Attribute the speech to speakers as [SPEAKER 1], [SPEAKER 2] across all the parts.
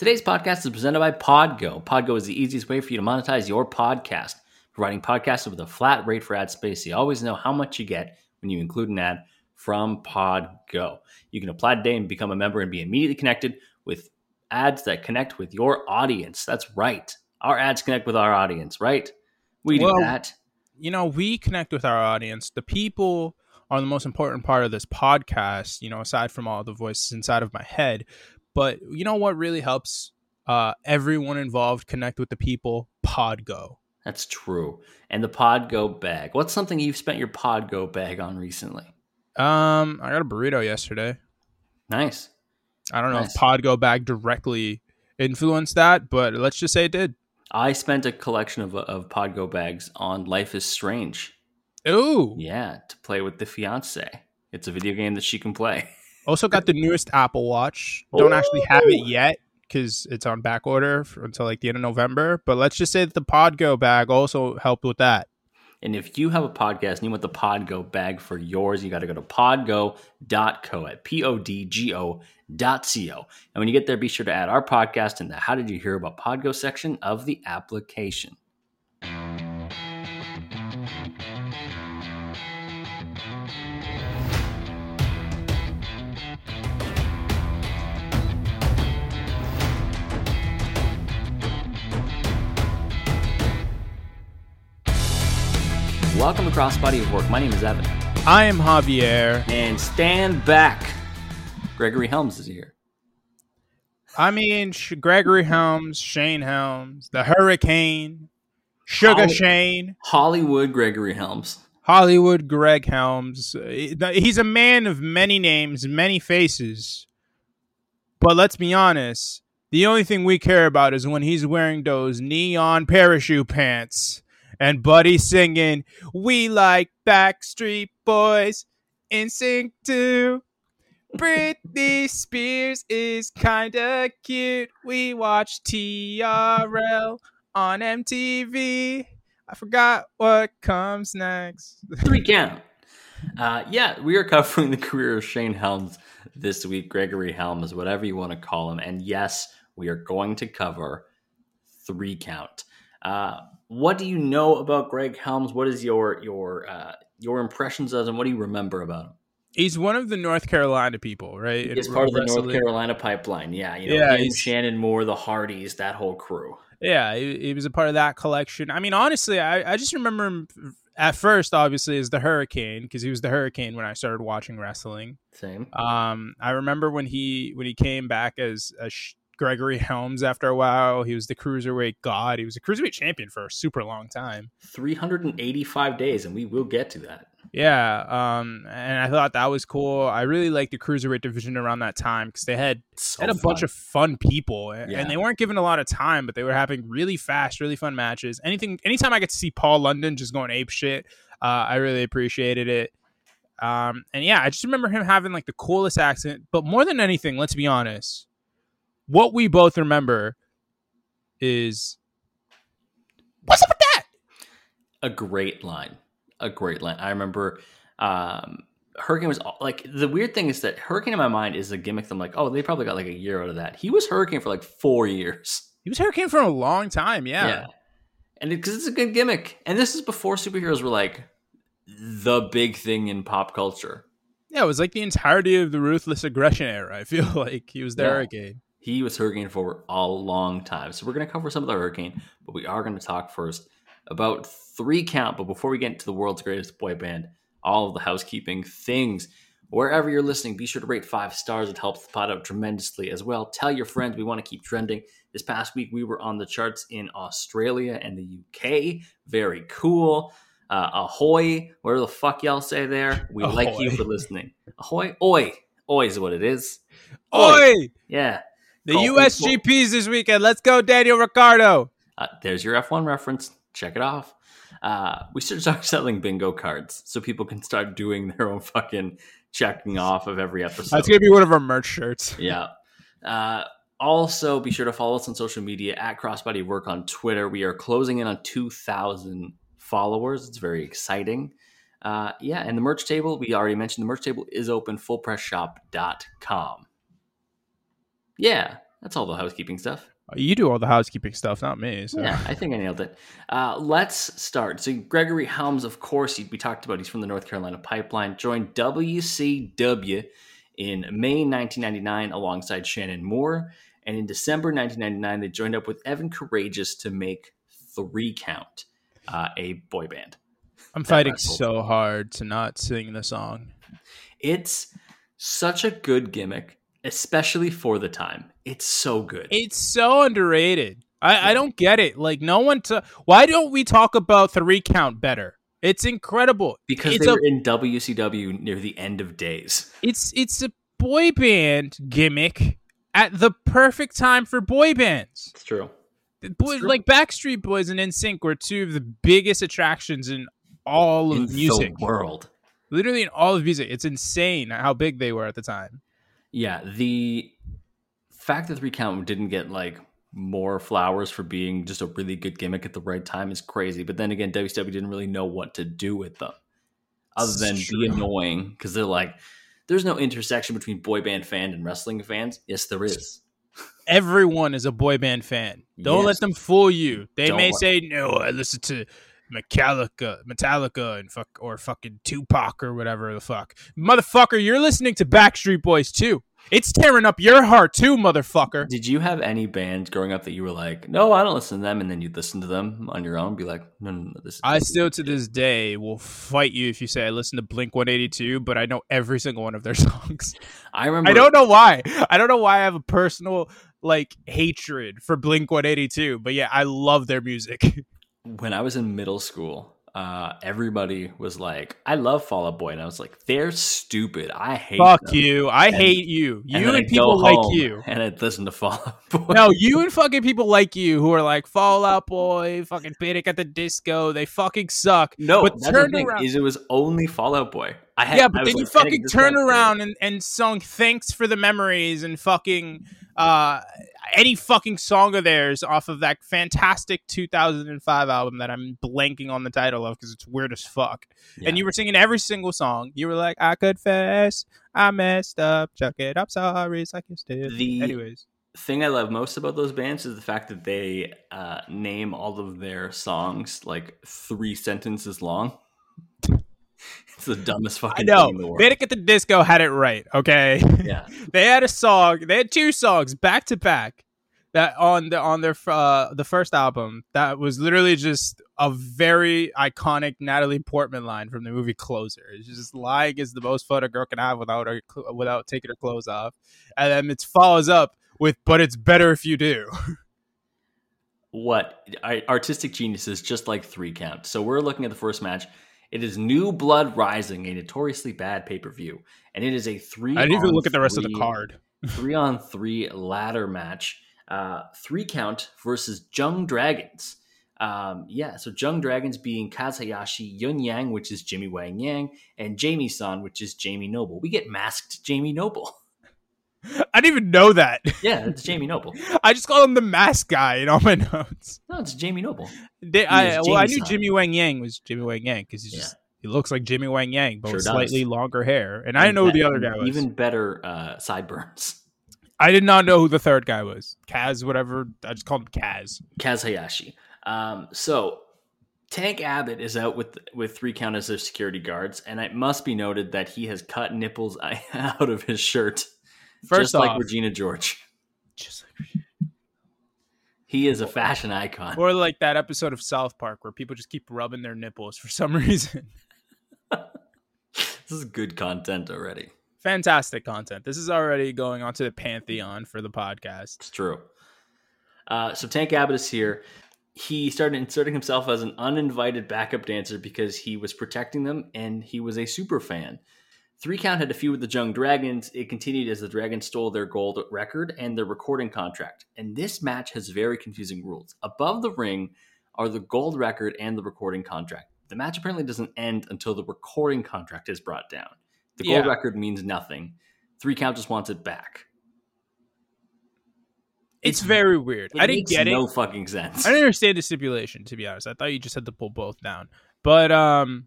[SPEAKER 1] Today's podcast is presented by Podgo. Podgo is the easiest way for you to monetize your podcast, providing podcasters with a flat rate for ad space. So you always know how much you get when you include an ad from Podgo. You can apply today and become a member and be immediately connected with ads that connect with your audience. That's right. Our ads connect with our audience, right? We do
[SPEAKER 2] Well,
[SPEAKER 1] that.
[SPEAKER 2] you know, we connect with our audience. The people are the most important part of this podcast, you know, aside from all the voices inside of my head. But you know what really helps uh, everyone involved connect with the people? Podgo.
[SPEAKER 1] That's true. And the Podgo bag. What's something you've spent your Podgo bag on recently?
[SPEAKER 2] Um, I got a burrito yesterday.
[SPEAKER 1] Nice.
[SPEAKER 2] I don't know
[SPEAKER 1] Nice.
[SPEAKER 2] if Podgo bag directly influenced that, but let's just say it did.
[SPEAKER 1] I spent a collection of, of Podgo bags on Life is Strange.
[SPEAKER 2] Ooh.
[SPEAKER 1] Yeah, to play with the fiance. It's a video game that she can play.
[SPEAKER 2] Also got the newest Apple Watch. Don't actually have it yet because it's on back order for, until like the end of November. But let's just say that the Podgo bag also helped with that.
[SPEAKER 1] And if you have a podcast and you want the Podgo bag for yours, you got to go to podgo.co at P O D G O dot C O. And when you get there, be sure to add our podcast in the How Did You Hear About Podgo section of the application. Welcome to Crossbody of Work. My name is Evan.
[SPEAKER 2] I am Javier.
[SPEAKER 1] And stand back. Gregory Helms is here.
[SPEAKER 2] I mean, Gregory Helms, Shane Helms, the Hurricane, Sugar
[SPEAKER 1] Holly-
[SPEAKER 2] Shane,
[SPEAKER 1] Hollywood Gregory Helms.
[SPEAKER 2] Hollywood Greg Helms. He's a man of many names, many faces. But let's be honest, the only thing we care about is when he's wearing those neon parachute pants and Buddy singing, We like Backstreet Boys NSYNC too. Britney Spears is kinda cute. We watch TRL on MTV. I forgot what comes next.
[SPEAKER 1] Three count. Uh, yeah, we are covering the career of Shane Helms this week. Gregory Helms, whatever you want to call him. And yes, we are going to cover three count. Uh, what do you know about Greg Helms? What is your your uh, your impressions of him? What do you remember about him?
[SPEAKER 2] He's one of the North Carolina people, right?
[SPEAKER 1] He's part of the North. Carolina pipeline. Yeah, you know,
[SPEAKER 2] Yeah,
[SPEAKER 1] him, Shannon Moore, the Hardys, that whole crew.
[SPEAKER 2] Yeah, he, he was a part of that collection. I mean, honestly, I, I just remember him at first, obviously, as the Hurricane because he was the Hurricane when I started watching wrestling.
[SPEAKER 1] Same.
[SPEAKER 2] Um, I remember when he when he came back as a Sh- Gregory Helms after a while. He was the cruiserweight god. He was a cruiserweight champion for a super long time.
[SPEAKER 1] 385 days, and we will get to that.
[SPEAKER 2] Yeah, um, and I thought that was cool. I really liked the cruiserweight division around that time because they had
[SPEAKER 1] So
[SPEAKER 2] had a bunch of fun people, a-
[SPEAKER 1] Yeah.
[SPEAKER 2] and they weren't given a lot of time, but they were having really fast, really fun matches. Anything, anytime I get to see Paul London just going ape shit, uh, I really appreciated it. Um, and yeah, I just remember him having like the coolest accent. But more than anything, let's be honest, what we both remember is what's up with that?
[SPEAKER 1] a great line. A great line. I remember um, Hurricane was like the weird thing is that Hurricane in my mind is a gimmick. that I'm like, oh, they probably got like a year out of that. He was Hurricane for like four years.
[SPEAKER 2] He was Hurricane for a long time. Yeah,
[SPEAKER 1] And because it's a good gimmick. And this is before superheroes were like the big thing in pop culture.
[SPEAKER 2] yeah. It was like the entirety of the ruthless aggression era. I feel like he was the
[SPEAKER 1] Yeah.
[SPEAKER 2] Hurricane.
[SPEAKER 1] He was Hurricane for a long time. So we're going to cover some of the Hurricane, but we are going to talk first about three count. But before we get into the world's greatest boy band, all of the housekeeping things, wherever you're listening, be sure to rate five stars. It helps the pod out tremendously as well. Tell your friends we want to keep trending. This past week, we were on the charts in Australia and the UK. Very cool. Uh, ahoy, whatever the fuck y'all say there. We like you for listening. Ahoy, oi, oi is what it is.
[SPEAKER 2] Oi!
[SPEAKER 1] Yeah.
[SPEAKER 2] The USGPs this weekend. Let's go, Daniel Ricciardo.
[SPEAKER 1] Uh, there's your F1 reference. Check it off. Uh, we should start selling bingo cards so people can start doing their own fucking checking off of every episode.
[SPEAKER 2] That's gonna be one of our merch shirts.
[SPEAKER 1] yeah. Uh, also, be sure to follow us on social media at Crossbody Work on Twitter. We are closing in on 2,000 followers. It's very exciting. Uh, yeah, and the merch table, we already mentioned the merch table is open, fullpressshop.com. Yeah, that's all the housekeeping stuff.
[SPEAKER 2] You do all the housekeeping stuff, not me. So.
[SPEAKER 1] Yeah, I think I nailed it. Uh, let's start. So, Gregory Helms, of course, we talked about, he's from the North Carolina Pipeline, joined WCW in May 1999 alongside Shannon Moore. And in December 1999, they joined up with Evan Karagias to make Three Count, uh, a boy band.
[SPEAKER 2] I'm fighting so hard to not sing the song.
[SPEAKER 1] It's such a good gimmick, especially for the time. It's so good.
[SPEAKER 2] It's so underrated. I, I don't get it. Like no one to why don't we talk about three count better? It's incredible.
[SPEAKER 1] Because
[SPEAKER 2] it's
[SPEAKER 1] they
[SPEAKER 2] a,
[SPEAKER 1] were in WCW near the end of days.
[SPEAKER 2] It's it's a boy band gimmick at the perfect time for boy bands.
[SPEAKER 1] It's true.
[SPEAKER 2] Boy,
[SPEAKER 1] true.
[SPEAKER 2] like Backstreet Boys and NSYNC were two of the biggest attractions in all of
[SPEAKER 1] in
[SPEAKER 2] music
[SPEAKER 1] the world.
[SPEAKER 2] Literally in all of music. It's insane how big they were at the time.
[SPEAKER 1] Yeah, the fact that three count didn't get like more flowers for being just a really good gimmick at the right time is crazy. But then again, WCW didn't really know what to do with them other than be annoying because they're like, there's no intersection between boy band fan and wrestling fans. Yes, there is.
[SPEAKER 2] Everyone is a boy band fan. Don't
[SPEAKER 1] Yes.
[SPEAKER 2] let them fool you. They
[SPEAKER 1] Don't
[SPEAKER 2] may
[SPEAKER 1] let-
[SPEAKER 2] say, "No, I listen to Metallica, Metallica, and fuck or fucking Tupac or whatever the fuck." Motherfucker, you're listening to Backstreet Boys too. It's tearing up your heart too, motherfucker.
[SPEAKER 1] Did you have any bands growing up that you were like, no, I don't listen to them, and then you'd listen to them on your own, be like, no, no, no, this. Is
[SPEAKER 2] I still to this day will fight you if you say I listen to Blink 182, but I know every single one of their songs.
[SPEAKER 1] I remember.
[SPEAKER 2] I don't know why. I don't know why I have a personal like hatred for Blink 182, but yeah, I love their music.
[SPEAKER 1] when I was in middle school, uh, everybody was like, "I love Fall Out Boy," and I was like, "They're stupid. I hate
[SPEAKER 2] Fuck
[SPEAKER 1] them."
[SPEAKER 2] you. I
[SPEAKER 1] And-
[SPEAKER 2] hate you. You
[SPEAKER 1] then
[SPEAKER 2] and, people like you.
[SPEAKER 1] and I'd listen to Fall Out Boy.
[SPEAKER 2] No, you and fucking people like you who are like Fall Out Boy, fucking Panic at the Disco. They fucking suck.
[SPEAKER 1] no,
[SPEAKER 2] but
[SPEAKER 1] that's
[SPEAKER 2] turn
[SPEAKER 1] the thing,
[SPEAKER 2] around-
[SPEAKER 1] is it was only Fall Out Boy. I had,
[SPEAKER 2] yeah, but then you
[SPEAKER 1] like, Panic
[SPEAKER 2] fucking turn around and, and sung thanks for the memories and fucking uh any fucking song of theirs off of that fantastic 2005 album that I'm blanking on the title of because it's weird as fuck.
[SPEAKER 1] Yeah.
[SPEAKER 2] And you were singing every single song. You were like, I confess, I messed up, chuck it up, sorry, it's like you still.
[SPEAKER 1] The-
[SPEAKER 2] Anyways,
[SPEAKER 1] thing I love most about those bands is the fact that they uh, name all of their songs like three sentences long. it's the dumbest fucking I
[SPEAKER 2] know.
[SPEAKER 1] thing in the world.
[SPEAKER 2] Panic at the Disco had it right, okay?
[SPEAKER 1] yeah,
[SPEAKER 2] they had a song. They had two songs back to back that on the on their uh, the first album that was literally just a very iconic Natalie Portman line from the movie Closer. It's just lying is the most fun a girl can have without her without taking her clothes off, and then it follows up with "But it's better if you do."
[SPEAKER 1] what I- artistic genius is just like three count. So we're looking at the first match. It is New Blood Rising, a notoriously bad pay per view, and it is a three.
[SPEAKER 2] I didn't even
[SPEAKER 1] on
[SPEAKER 2] look at the rest of the card.
[SPEAKER 1] three on three ladder match. Uh, three count versus Jung Dragons. Um, yeah, so Jung Dragons being Kaz Hayashi Yun Yang, which is Jimmy Wang Yang, and Jamie San, which is Jamie Noble. We get masked Jamie Noble.
[SPEAKER 2] I didn't even know that.
[SPEAKER 1] Yeah, it's Jamie Noble.
[SPEAKER 2] I just call him the mask guy in all my notes.
[SPEAKER 1] No, it's Jamie Noble.
[SPEAKER 2] They, I, well, I knew. Jimmy Wang Yang was Jimmy Wang Yang because he's
[SPEAKER 1] Yeah.
[SPEAKER 2] just he looks like Jimmy Wang Yang, but
[SPEAKER 1] Sure
[SPEAKER 2] with slightly longer hair. And I didn't know who the other guy was.
[SPEAKER 1] Even better uh, sideburns.
[SPEAKER 2] I did not know who the third guy was. Kaz, whatever. I just called him Kaz.
[SPEAKER 1] Kaz Hayashi. Um, so Tank Abbott is out with with three count as their security guards, and it must be noted that he has cut nipples out of his shirt,
[SPEAKER 2] First
[SPEAKER 1] just
[SPEAKER 2] off,
[SPEAKER 1] like Regina George.
[SPEAKER 2] just like,
[SPEAKER 1] He is a fashion icon.
[SPEAKER 2] or like that episode of South Park where people just keep rubbing their nipples for some reason.
[SPEAKER 1] This is good content already.
[SPEAKER 2] Fantastic content. This is already going onto the pantheon for the podcast.
[SPEAKER 1] It's true. Uh, so Tank Abbott is here. He started inserting himself as an uninvited backup dancer because he was protecting them and he was a super fan. Three Count had a feud with the Jung Dragons. It continued as the Dragons stole their gold record and their recording contract. And this match has very confusing rules. Above the ring are the gold record and the recording contract. The match apparently doesn't end until the recording contract is brought down. The gold
[SPEAKER 2] Yeah.
[SPEAKER 1] record means nothing. Three Count just wants it back.
[SPEAKER 2] It's very weird. I didn't get it.
[SPEAKER 1] no fucking sense.
[SPEAKER 2] I didn't understand the stipulation, to be honest. I thought you just had to pull both down. But um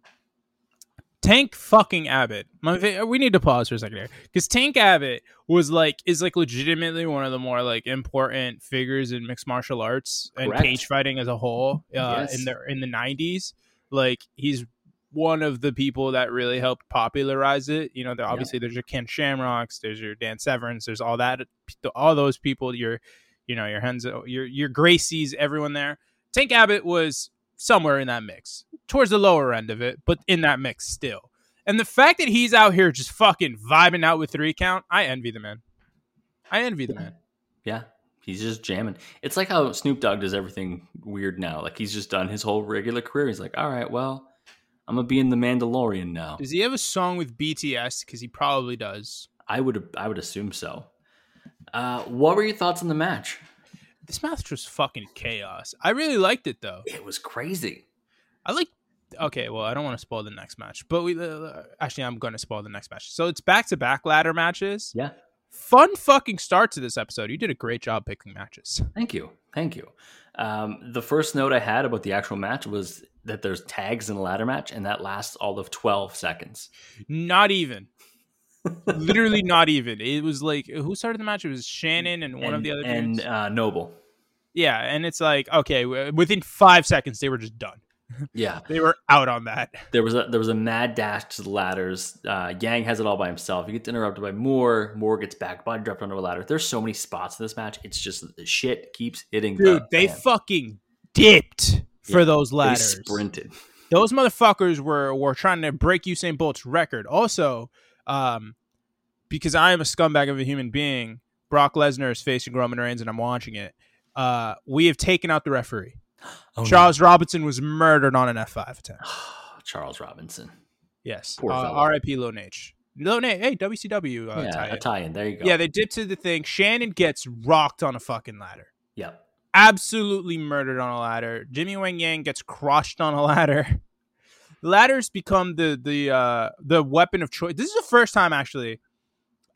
[SPEAKER 2] Tank fucking Abbott. My we need to pause for a second here because Tank Abbott was like is like legitimately one of the more like important figures in mixed martial arts and
[SPEAKER 1] Correct.
[SPEAKER 2] cage fighting as a whole uh,
[SPEAKER 1] Yes.
[SPEAKER 2] in the in the nineties. Like he's one of the people that really helped popularize it. You know, there, obviously there's your Ken Shamrocks, there's your Dan Severns, there's all that, all those people. Your, you know, your Henzo, your your Gracies, everyone there. Tank Abbott was somewhere in that mix, towards the lower end of it, but in that mix still. And the fact that he's out here just fucking vibing out with three count, I envy the man. I envy the man.
[SPEAKER 1] Yeah, he's just jamming. It's like how Snoop Dogg does everything weird now. Like he's just done his whole regular career. He's like, all right, well, I'm gonna be in the Mandalorian now.
[SPEAKER 2] Does he have a song with BTS? Because he probably does.
[SPEAKER 1] I would, I would assume so. Uh, what were your thoughts on the match?
[SPEAKER 2] This match was fucking chaos. I really liked it though.
[SPEAKER 1] It was crazy.
[SPEAKER 2] I like. Okay, well, I don't want to spoil the next match, but we uh, actually I'm going to spoil the next match. So it's back to back ladder matches.
[SPEAKER 1] Yeah,
[SPEAKER 2] Fun fucking start to this episode. You did a great job picking matches.
[SPEAKER 1] thank you, thank you. Um, the first note I had about the actual match was that there's tags in a ladder match, and that lasts all of 12 seconds.
[SPEAKER 2] Not even. Literally not even. It was like who started the match? It was Shannon and one of the other
[SPEAKER 1] and uh, Noble.
[SPEAKER 2] yeah, and it's like okay, within five seconds they were just done.
[SPEAKER 1] Yeah,
[SPEAKER 2] They were out on that.
[SPEAKER 1] there was a there was a mad dash to the ladders. Uh, Yang has it all by himself. He gets interrupted by Moore. Moore gets back, body dropped onto a ladder. There's so many spots in this match. It's just the shit keeps hitting.
[SPEAKER 2] Dude,
[SPEAKER 1] the
[SPEAKER 2] they fucking dipped for
[SPEAKER 1] Yeah,
[SPEAKER 2] those
[SPEAKER 1] They
[SPEAKER 2] ladders.
[SPEAKER 1] sprinted.
[SPEAKER 2] those motherfuckers were were trying to break Usain Bolt's record. Also, um, because I am a scumbag of a human being, Brock Lesnar is facing Roman Reigns, and I'm watching it. Uh, we have taken out the referee.
[SPEAKER 1] Oh, no.
[SPEAKER 2] Charles Robinson was murdered on an F5 attempt.
[SPEAKER 1] Charles Robinson.
[SPEAKER 2] Yes.
[SPEAKER 1] Poor
[SPEAKER 2] Uh. R.I.P. Lone H. Lone H. Hey, WCW. Uh,
[SPEAKER 1] yeah,
[SPEAKER 2] tie-in.
[SPEAKER 1] tie-in. There you go.
[SPEAKER 2] yeah, they dip to the thing. Shannon gets rocked on a fucking ladder.
[SPEAKER 1] Yep.
[SPEAKER 2] absolutely murdered on a ladder. Jimmy Wang Yang gets crushed on a ladder. Ladders become the the uh the weapon of choice. This is the first time actually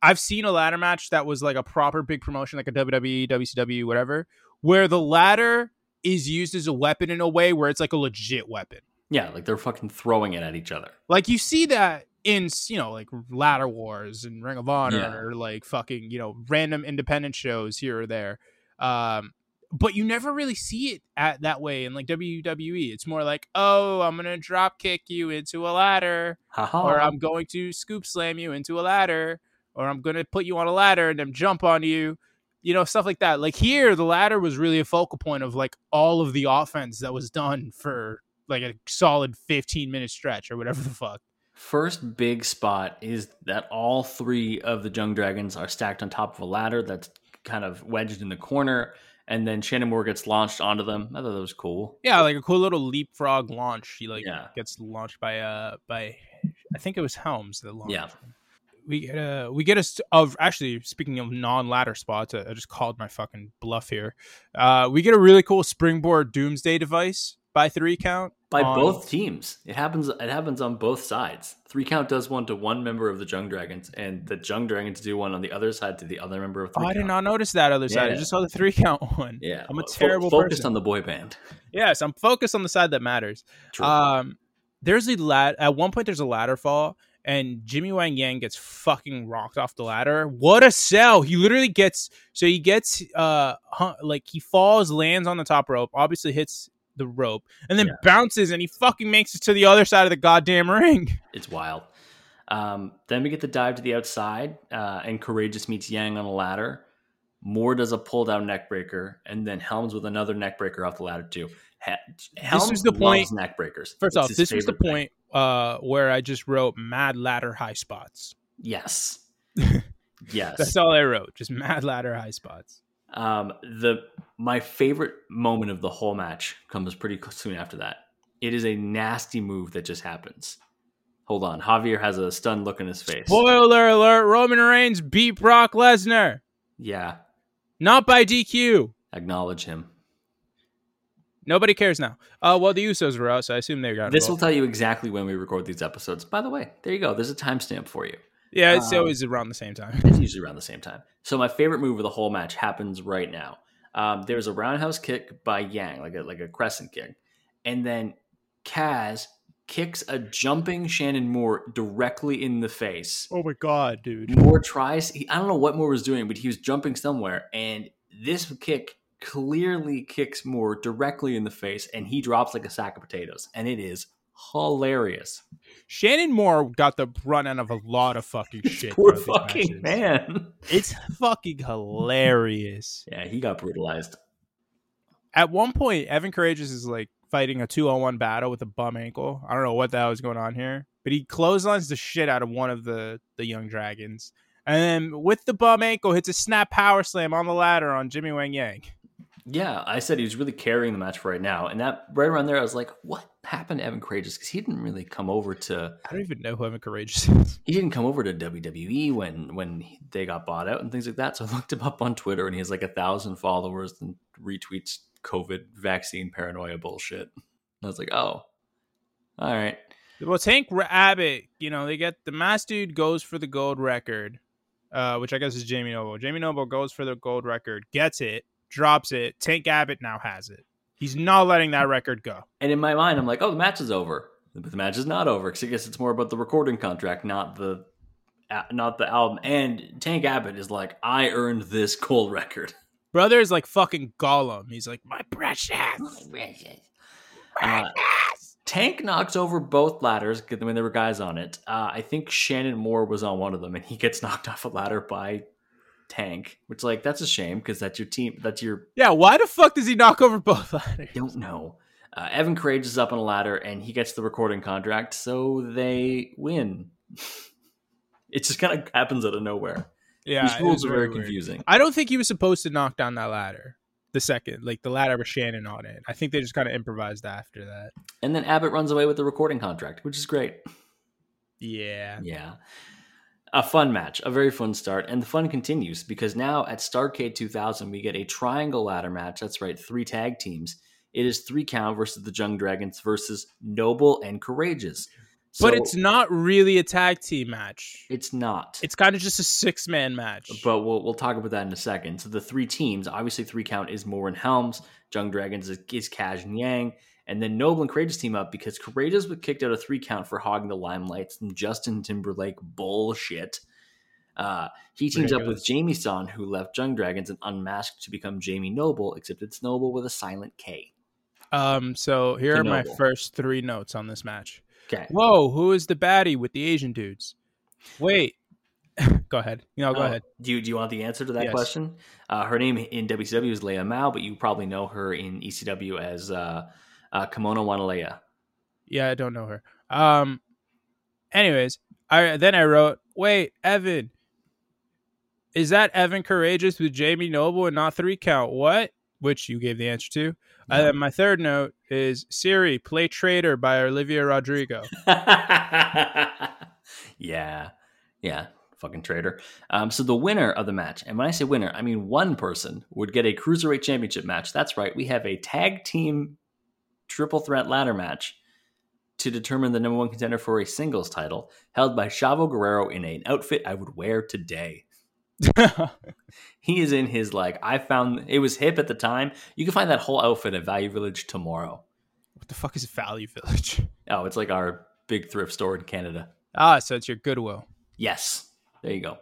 [SPEAKER 2] I've seen a ladder match that was like a proper big promotion, like a WWE, WCW, whatever, where the ladder is used as a weapon in a way where it's like a legit weapon.
[SPEAKER 1] Yeah, like they're fucking throwing it at each other.
[SPEAKER 2] Like you see that in you know like ladder wars and Ring of Honor
[SPEAKER 1] Yeah.
[SPEAKER 2] or like fucking you know random independent shows here or there. Um, but you never really see it at that way in like WWE. It's more like, oh, I'm gonna drop kick you into a ladder,
[SPEAKER 1] Haha.
[SPEAKER 2] or I'm going to scoop slam you into a ladder, or I'm gonna put you on a ladder and then jump on you. You know, stuff like that. Like here, the ladder was really a focal point of like all of the offense that was done for like a solid 15 minute stretch or whatever the fuck.
[SPEAKER 1] First big spot is that all three of the Jung Dragons are stacked on top of a ladder that's kind of wedged in the corner, and then Shannon Moore gets launched onto them. I thought that was cool.
[SPEAKER 2] Yeah, like a cool little leapfrog launch. He like
[SPEAKER 1] Yeah.
[SPEAKER 2] gets launched by uh by I think it was Helms that launched.
[SPEAKER 1] Yeah.
[SPEAKER 2] We get a we get a of actually speaking of non ladder spots. I, I just called my fucking bluff here. Uh, we get a really cool springboard doomsday device by three count
[SPEAKER 1] By
[SPEAKER 2] on-
[SPEAKER 1] both teams, it happens. It happens on both sides. Three count does one to one member of the Jung Dragons, and the Jung Dragons do one on the other side to the other member of
[SPEAKER 2] Oh,
[SPEAKER 1] Three
[SPEAKER 2] I did not notice that other side. I just saw the three count one.
[SPEAKER 1] Yeah,
[SPEAKER 2] I'm a
[SPEAKER 1] fo-
[SPEAKER 2] terrible
[SPEAKER 1] focused
[SPEAKER 2] person.
[SPEAKER 1] on the boy band.
[SPEAKER 2] Yes, I'm focused on the side that matters.
[SPEAKER 1] True.
[SPEAKER 2] Um, there's a lad. At one point, there's a ladder fall, and Jimmy Wang Yang gets fucking rocked off the ladder. What a sell! He literally gets so he gets uh like he falls, lands on the top rope, obviously hits the rope, and then
[SPEAKER 1] Yeah.
[SPEAKER 2] bounces, and he fucking makes it to the other side of the goddamn ring.
[SPEAKER 1] It's wild. Um, then we get the dive to the outside, uh, and Karagias meets Yang on a ladder. Moore does a pull down neckbreaker and then Helms with another neckbreaker off the ladder too. He- Helms
[SPEAKER 2] was the point-
[SPEAKER 1] neck breakers.
[SPEAKER 2] First
[SPEAKER 1] It's
[SPEAKER 2] off, this was the point uh where I just wrote mad ladder high spots.
[SPEAKER 1] Yes. yes.
[SPEAKER 2] That's all I wrote, just mad ladder high spots.
[SPEAKER 1] Um, the my favorite moment of the whole match comes pretty soon after that. It is a nasty move that just happens. Hold on. Javier has a stunned look in his face.
[SPEAKER 2] Spoiler alert: Roman Reigns beat Brock Lesnar,
[SPEAKER 1] Yeah,
[SPEAKER 2] not by DQ.
[SPEAKER 1] acknowledge him.
[SPEAKER 2] Nobody cares now. Uh, well, the Usos were out, so I assume they got
[SPEAKER 1] This will tell you exactly when we record these episodes. By the way, there you go. There's a timestamp for you.
[SPEAKER 2] Yeah, it's
[SPEAKER 1] um,
[SPEAKER 2] always around the same time.
[SPEAKER 1] It's usually around the same time. So my favorite move of the whole match happens right now. Um, there's a roundhouse kick by Yang, like a like a crescent kick, and then Kaz kicks a jumping Shannon Moore directly in the face.
[SPEAKER 2] Oh my god, dude!
[SPEAKER 1] Moore tries. He, I don't know what Moore was doing, but he was jumping somewhere, and this kick clearly kicks Moore directly in the face, and he drops like a sack of potatoes, and it is hilarious.
[SPEAKER 2] Shannon Moore got the run out of a lot of fucking shit.
[SPEAKER 1] Poor fucking
[SPEAKER 2] matches.
[SPEAKER 1] man.
[SPEAKER 2] It's fucking hilarious.
[SPEAKER 1] Yeah, he got brutalized.
[SPEAKER 2] At one point, Evan Karagias is like fighting a two on one battle with a bum ankle. I don't know what the hell is going on here, but he clotheslines the shit out of one of the the Jung Dragons, and then with the bum ankle hits a snap power slam on the ladder on Jimmy Wang Yang.
[SPEAKER 1] Yeah, I said he was really carrying the match for right now, and that right around there, I was like, "What happened to Evan Karagias?" Because he didn't really come over to
[SPEAKER 2] I don't even know who Evan Karagias is.
[SPEAKER 1] he didn't come over to WWE when when they got bought out and things like that. So I looked him up on Twitter, and he has like a thousand followers and retweets COVID vaccine paranoia bullshit. And I was like, "Oh, all right."
[SPEAKER 2] Well, Tank Abbott, you know, they get the mass dude goes for the gold record, uh, which I guess is Jamie Noble. Jamie Noble goes for the gold record, gets it, drops it. Tank Abbott now has it. He's not letting that record go.
[SPEAKER 1] And in my mind, I'm like, "Oh, the match is over." But the match is not over because I guess it's more about the recording contract, not the not the album. And Tank Abbott is like, "I earned this gold record."
[SPEAKER 2] Brother is like fucking Gollum. He's like, my precious.
[SPEAKER 1] Uh, Tank knocks over both ladders when there were guys on it. Uh, I think Shannon Moore was on one of them, and he gets knocked off a ladder by Tank, which like that's a shame because that's your team. That's your
[SPEAKER 2] Yeah, why the fuck does he knock over both ladders?
[SPEAKER 1] don't know. Uh, Evan Karagias up on a ladder, and he gets the recording contract, so they win. it just kind of happens out of nowhere.
[SPEAKER 2] Yeah,
[SPEAKER 1] These rules are very confusing.
[SPEAKER 2] I don't think he was supposed to knock down that ladder. The second, like the ladder with Shannon on it. I think they just kind of improvised after that.
[SPEAKER 1] And then Abbott runs away with the recording contract, which is great.
[SPEAKER 2] Yeah.
[SPEAKER 1] Yeah. A fun match, a very fun start, and the fun continues because now at Starcade 2000 we get a triangle ladder match. That's right, three tag teams. It is three count versus the Jung Dragons versus Noble and Karagias.
[SPEAKER 2] but it's not really a tag team match.
[SPEAKER 1] it's not.
[SPEAKER 2] It's kind of just a six man match.
[SPEAKER 1] but we'll we'll talk about that in a second. So the three teams, obviously three count is Moore and Helms, Jung Dragons is, is Kaz and Yang, and then Noble and Karagias team up because Karagias was kicked out of three count for hogging the limelight, some Justin Timberlake bullshit. Uh, he teams up with Jamie San, who left Jung Dragons and unmasked to become Jamie Noble, except it's Noble with a silent K.
[SPEAKER 2] um, so here
[SPEAKER 1] To
[SPEAKER 2] are my first three notes on this match.
[SPEAKER 1] Okay.
[SPEAKER 2] Whoa, who is the baddie with the Asian dudes? Wait. go ahead. No, go
[SPEAKER 1] Oh,
[SPEAKER 2] ahead.
[SPEAKER 1] Do you, do you want the answer to that
[SPEAKER 2] Yes.
[SPEAKER 1] question? Uh, her name in WCW is Leia Meow, but you probably know her in ECW as uh, uh, Kimona Wanalaya.
[SPEAKER 2] Yeah, I don't know her. Um anyways, I then I wrote, "Wait, Evan. Is that Evan Karagias with Jamie Noble and not 3 count? What?" Which you gave the answer to. And then my third note is Siri, play Traitor by Olivia Rodrigo.
[SPEAKER 1] yeah, yeah, fucking traitor. Um, so the winner of the match, and when I say winner, I mean one person would get a cruiserweight championship match. That's right, we have a tag team triple threat ladder match to determine the number one contender for a singles title, held by Chavo Guerrero in an outfit I would wear today. He is in his like I found it was hip at the time. You can find that whole outfit at Value Village tomorrow.
[SPEAKER 2] what the fuck is Value Village?
[SPEAKER 1] Oh, it's like our big thrift store in Canada.
[SPEAKER 2] Ah, so it's your Goodwill.
[SPEAKER 1] Yes, there you go.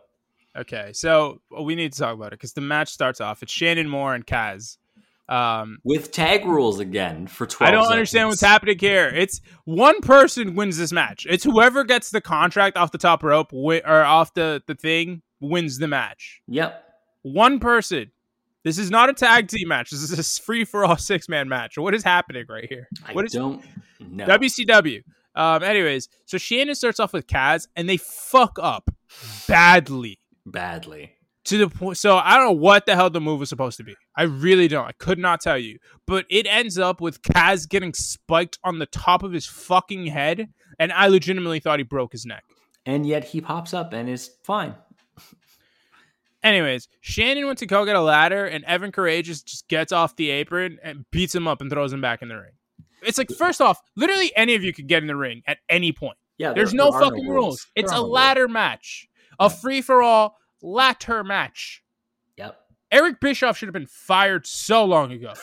[SPEAKER 2] Okay, so we need to talk about it because the match starts off. It's Shannon Moore and Kaz. Um,
[SPEAKER 1] with tag rules again for 12
[SPEAKER 2] I don't understand what's happening here. It's one person wins this match. It's whoever gets the contract off the top rope wi- or off the, the thing wins the match.
[SPEAKER 1] Yep.
[SPEAKER 2] One person. This is not a tag team match. This is a free for all six man match. What is happening right here?
[SPEAKER 1] I
[SPEAKER 2] What is
[SPEAKER 1] don't know.
[SPEAKER 2] WCW? Um, anyways, so Shannon starts off with Kaz and they fuck up badly.
[SPEAKER 1] Badly.
[SPEAKER 2] To the point. So I don't know what the hell the move was supposed to be. I really don't. I could not tell you. But it ends up with Kaz getting spiked on the top of his fucking head, and I legitimately thought he broke his neck.
[SPEAKER 1] And yet he pops up and is fine.
[SPEAKER 2] Anyways, Shannon went to go get a ladder, and Evan Karagias just gets off the apron and beats him up and throws him back in the ring. It's like, first off, literally any of you could get in the ring at any point.
[SPEAKER 1] Yeah,
[SPEAKER 2] There's
[SPEAKER 1] there-
[SPEAKER 2] no
[SPEAKER 1] there
[SPEAKER 2] fucking rules.
[SPEAKER 1] There
[SPEAKER 2] It's a
[SPEAKER 1] no rules.
[SPEAKER 2] ladder match, a free for all ladder match.
[SPEAKER 1] Yep.
[SPEAKER 2] Eric Bischoff should have been fired so long ago.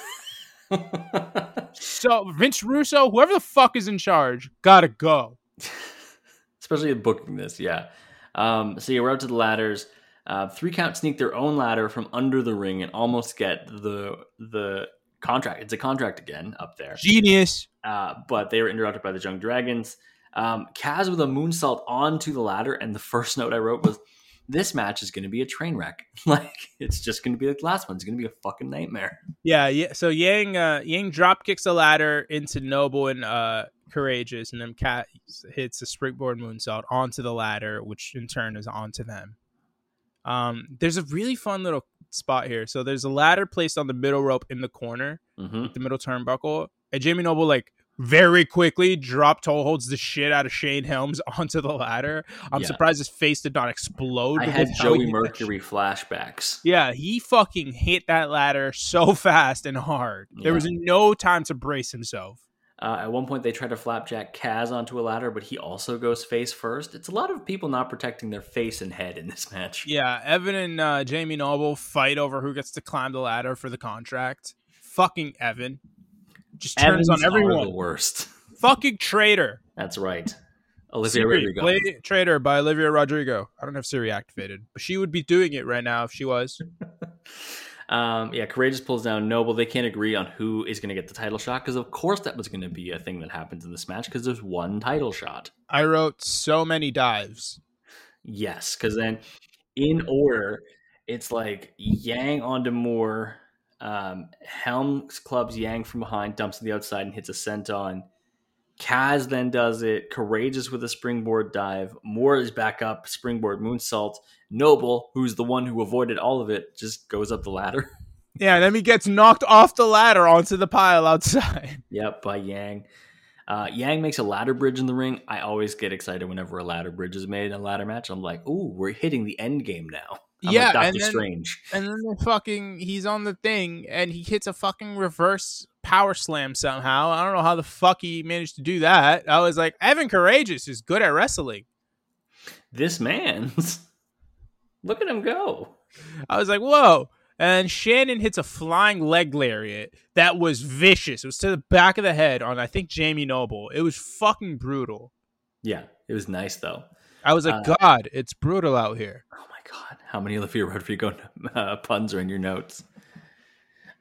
[SPEAKER 2] So Vince Russo, whoever the fuck is in charge, gotta go.
[SPEAKER 1] Especially booking this, yeah. Um, so yeah, we're out to the ladders. Uh, three count sneak their own ladder from under the ring and almost get the the contract. It's a contract again up there.
[SPEAKER 2] Genius.
[SPEAKER 1] uh, but they were interrupted by the Jung Dragons. Um, Kaz with a moonsault onto the ladder, and the first note I wrote was, "This match is going to be a train wreck. like it's just going to be like the last one. It's going to be a fucking nightmare."
[SPEAKER 2] Yeah, yeah. So Yang uh Yang drop kicks the ladder into Noble and uh Karagias, and then Cat hits a springboard moonsault onto the ladder, which in turn is onto them. Um, there's a really fun little spot here. So there's a ladder placed on the middle rope in the corner,
[SPEAKER 1] hmm
[SPEAKER 2] the middle turnbuckle, and Jamie Noble like very quickly drop toe holds the shit out of Shane Helms onto the ladder. I'm
[SPEAKER 1] Yeah.
[SPEAKER 2] surprised his face did not explode.
[SPEAKER 1] I
[SPEAKER 2] with
[SPEAKER 1] had Joey Mercury flashbacks.
[SPEAKER 2] yeah, he fucking hit that ladder so fast and hard. There was no time to brace himself.
[SPEAKER 1] Uh, at one point, they try to flapjack Kaz onto a ladder, but he also goes face first. It's a lot of people not protecting their face and head in this match.
[SPEAKER 2] Yeah, Evan and uh, Jamie Noble fight over who gets to climb the ladder for the contract. Fucking Evan. Just turns
[SPEAKER 1] Evans
[SPEAKER 2] on everyone.
[SPEAKER 1] the worst.
[SPEAKER 2] Fucking traitor.
[SPEAKER 1] That's right. Olivia
[SPEAKER 2] Siri,
[SPEAKER 1] Rodrigo.
[SPEAKER 2] play Traitor by Olivia Rodrigo. I don't have Siri activated, but she would be doing it right now if she was.
[SPEAKER 1] Um, yeah, Karagias pulls down Noble. They can't agree on who is going to get the title shot because, of course, that was going to be a thing that happens in this match because there's one title shot.
[SPEAKER 2] I wrote so many dives.
[SPEAKER 1] Yes, because then in order, it's like Yang onto Moore. Um, Helms clubs Yang from behind, dumps to the outside, and hits a senton. Kaz then does it. Karagias with a springboard dive. Moore is back up, springboard moonsault. Noble, who's the one who avoided all of it, just goes up the ladder.
[SPEAKER 2] Yeah, and then he gets knocked off the ladder onto the pile outside.
[SPEAKER 1] Yep, by Yang. Uh, Yang makes a ladder bridge in the ring. I always get excited whenever a ladder bridge is made in a ladder match. I'm like, ooh, we're hitting the end game now. I'm
[SPEAKER 2] Yeah,
[SPEAKER 1] like Doctor
[SPEAKER 2] and then-
[SPEAKER 1] Strange.
[SPEAKER 2] And then the fucking he's on the thing and he hits a fucking reverse power slam somehow. I don't know how the fuck he managed to do that. I was like, Evan Karagias is good at wrestling.
[SPEAKER 1] This man's. Look at him go.
[SPEAKER 2] I was like, whoa. And Shannon hits a flying leg lariat that was vicious. It was to the back of the head on I think Jamie Noble. It was fucking brutal.
[SPEAKER 1] Yeah, it was nice though.
[SPEAKER 2] I was like,
[SPEAKER 1] Uh,
[SPEAKER 2] God, it's brutal out here.
[SPEAKER 1] Oh god, how many Olivia Rodrigo uh, puns are in your notes?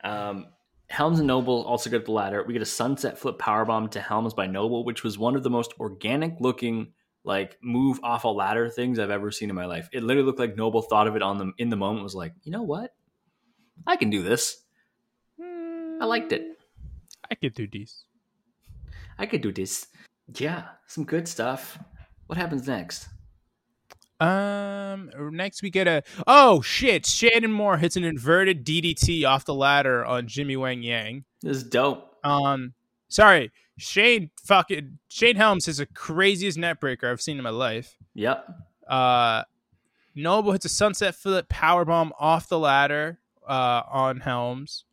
[SPEAKER 1] Um, Helms and Noble also get the ladder. We get a sunset flip powerbomb to Helms by Noble, which was one of the most organic looking like move off a ladder things I've ever seen in my life. It literally looked like Noble thought of it on them in the moment. Was like, you know what, I can do this. I liked it.
[SPEAKER 2] I could do this.
[SPEAKER 1] I could do this. Yeah, some good stuff. What happens next?
[SPEAKER 2] Um, next we get a oh shit! Shannon Moore hits an inverted DDT off the ladder on Jimmy Wang Yang.
[SPEAKER 1] This is dope.
[SPEAKER 2] Um, sorry, Shane fucking Shane Helms is the craziest neckbreaker I've seen in my life.
[SPEAKER 1] Yep.
[SPEAKER 2] Uh, Noble hits a sunset flip powerbomb off the ladder uh, on Helms.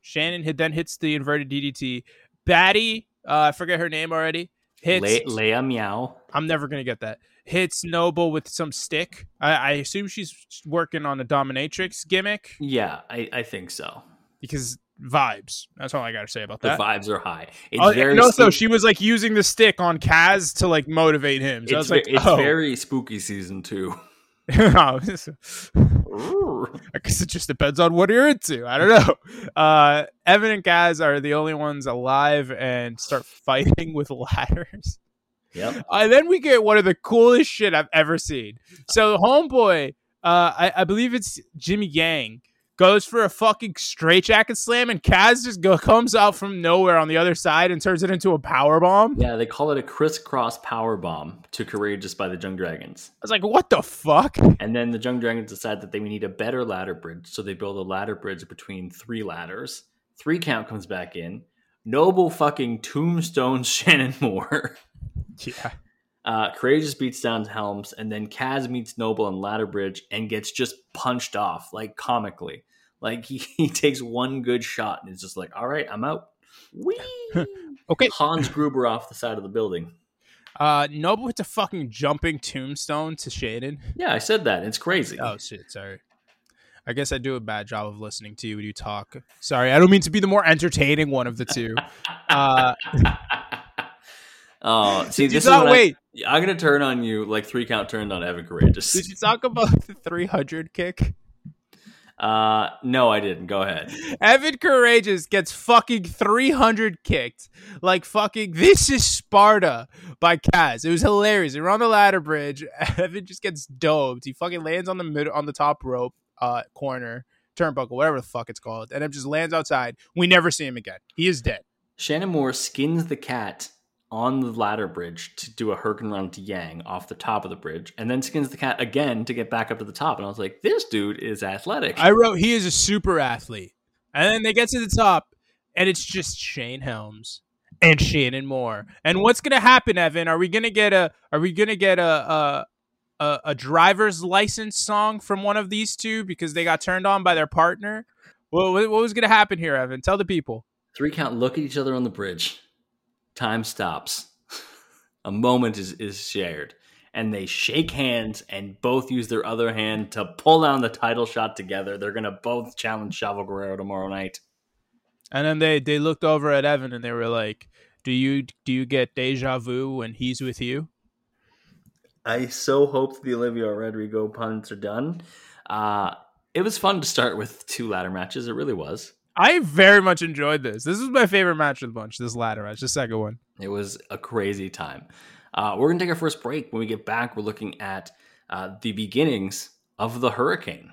[SPEAKER 2] Shannon hit, then hits the inverted DDT. Batty, uh, I forget her name already. Hits.
[SPEAKER 1] Le- Leia Meow.
[SPEAKER 2] I'm never gonna get that. Hits Noble with some stick. I, I assume she's working on a dominatrix gimmick
[SPEAKER 1] Yeah, I, I think so.
[SPEAKER 2] because vibes. That's all I gotta say about
[SPEAKER 1] The
[SPEAKER 2] that.
[SPEAKER 1] The vibes are high. It's
[SPEAKER 2] Oh,
[SPEAKER 1] very
[SPEAKER 2] and also, she was like using the stick on Kaz to like motivate him. So I
[SPEAKER 1] it's,
[SPEAKER 2] was like,
[SPEAKER 1] it's
[SPEAKER 2] oh.
[SPEAKER 1] very spooky season two.
[SPEAKER 2] I guess it just depends on what you're into. I don't know. Uh, Evan and Kaz are the only ones alive and start fighting with ladders.
[SPEAKER 1] Yep.
[SPEAKER 2] And then we get one of the coolest shit I've ever seen. So homeboy, uh, I, I believe it's Jimmy Yang, goes for a fucking straight jacket slam, and Kaz just go, comes out from nowhere on the other side and turns it into a power bomb.
[SPEAKER 1] Yeah, they call it a crisscross power bomb to Karagias by the Jung Dragons.
[SPEAKER 2] I was like, what the fuck?
[SPEAKER 1] And then the Jung Dragons decide that they need a better ladder bridge, so they build a ladder bridge between three ladders. Three count comes back in. Noble fucking tombstone Shannon Moore.
[SPEAKER 2] Yeah.
[SPEAKER 1] Uh, Karagias beats down Helms, and then Kaz meets Noble in Ladderbridge and gets just punched off, like comically. Like he, he takes one good shot and it's just like, all right, I'm out. Whee!
[SPEAKER 2] Okay.
[SPEAKER 1] Hans Gruber off the side of the building.
[SPEAKER 2] Uh, Noble hits a fucking jumping tombstone to Shannon.
[SPEAKER 1] Yeah, I said that. It's crazy.
[SPEAKER 2] Oh shit, sorry. I guess I do a bad job of listening to you when you talk. Sorry, I don't mean to be the more entertaining one of the two. Uh,
[SPEAKER 1] oh, see,
[SPEAKER 2] did you
[SPEAKER 1] this is
[SPEAKER 2] talk,
[SPEAKER 1] when I-
[SPEAKER 2] wait,
[SPEAKER 1] I'm gonna turn on you like three count turned on Evan Karagias.
[SPEAKER 2] did you talk about the 300 kick?
[SPEAKER 1] Uh, no, I didn't. Go ahead.
[SPEAKER 2] Evan Karagias gets fucking 300 kicked. Like fucking, this is Sparta by Kaz. It was hilarious. They were on the ladder bridge. Evan just gets doped. He fucking lands on the middle, on the top rope, uh, corner, turnbuckle, whatever the fuck it's called. And then just lands outside. We never see him again. He is dead.
[SPEAKER 1] Shannon Moore skins the cat on the ladder bridge to do a hurricanrana to Yang off the top of the bridge, and then skins the cat again to get back up to the top. And I was like, this dude is athletic.
[SPEAKER 2] I wrote, he is a super athlete. And then they get to the top, and it's just Shane Helms and Shannon Moore. And what's gonna happen, Evan? Are we gonna get a? Are we gonna get a a, a, a driver's license song from one of these two because they got turned on by their partner? What, what what was gonna happen here, Evan? Tell the people.
[SPEAKER 1] Three count look at each other on the bridge. Time stops. a moment is, is shared. And they shake hands and both use their other hand to pull down the title shot together. They're going to both challenge Chavo Guerrero tomorrow night.
[SPEAKER 2] And then they they looked over at Evan and they were like, "Do you do you get deja vu when he's with you?"
[SPEAKER 1] I so hope the Olivia Rodrigo puns are done. Uh, it was fun to start with two ladder matches. It really was.
[SPEAKER 2] I very much enjoyed this. This was my favorite match of the bunch. This ladder match, the second one.
[SPEAKER 1] It was a crazy time. Uh, we're to take our first break. When we get back, we're looking at uh, the beginnings of the hurricane.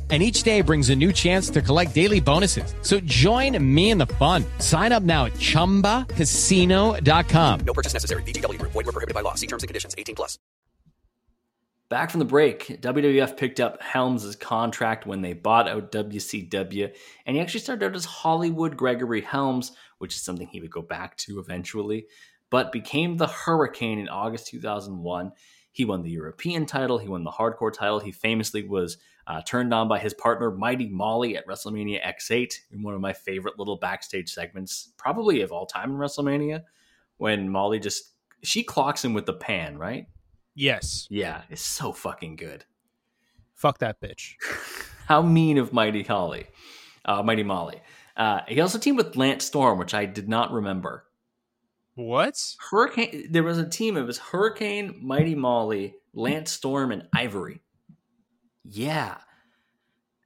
[SPEAKER 3] And each day brings a new chance to collect daily bonuses. So join me in the fun. Sign up now at chumbacasino.com.
[SPEAKER 4] No purchase necessary. VGW Group. Void were prohibited by law. See terms and conditions. 18 plus.
[SPEAKER 1] Back from the break, WWF picked up Helms' contract when they bought out WCW, and he actually started out as Hollywood Gregory Helms, which is something he would go back to eventually, but became the Hurricane in August 2001. He won the European title, he won the Hardcore title. He famously was uh, turned on by his partner Mighty Molly at WrestleMania X8 in one of my favorite little backstage segments, probably of all time in WrestleMania, when Molly just she clocks him with the pan, right?
[SPEAKER 2] Yes.
[SPEAKER 1] Yeah, it's so fucking good.
[SPEAKER 2] Fuck that bitch.
[SPEAKER 1] How mean of Mighty Holly, uh, Mighty Molly. Uh, he also teamed with Lance Storm, which I did not remember.
[SPEAKER 2] What?
[SPEAKER 1] Hurricane. There was a team. It was Hurricane, Mighty Molly, Lance Storm, and Ivory. Yeah,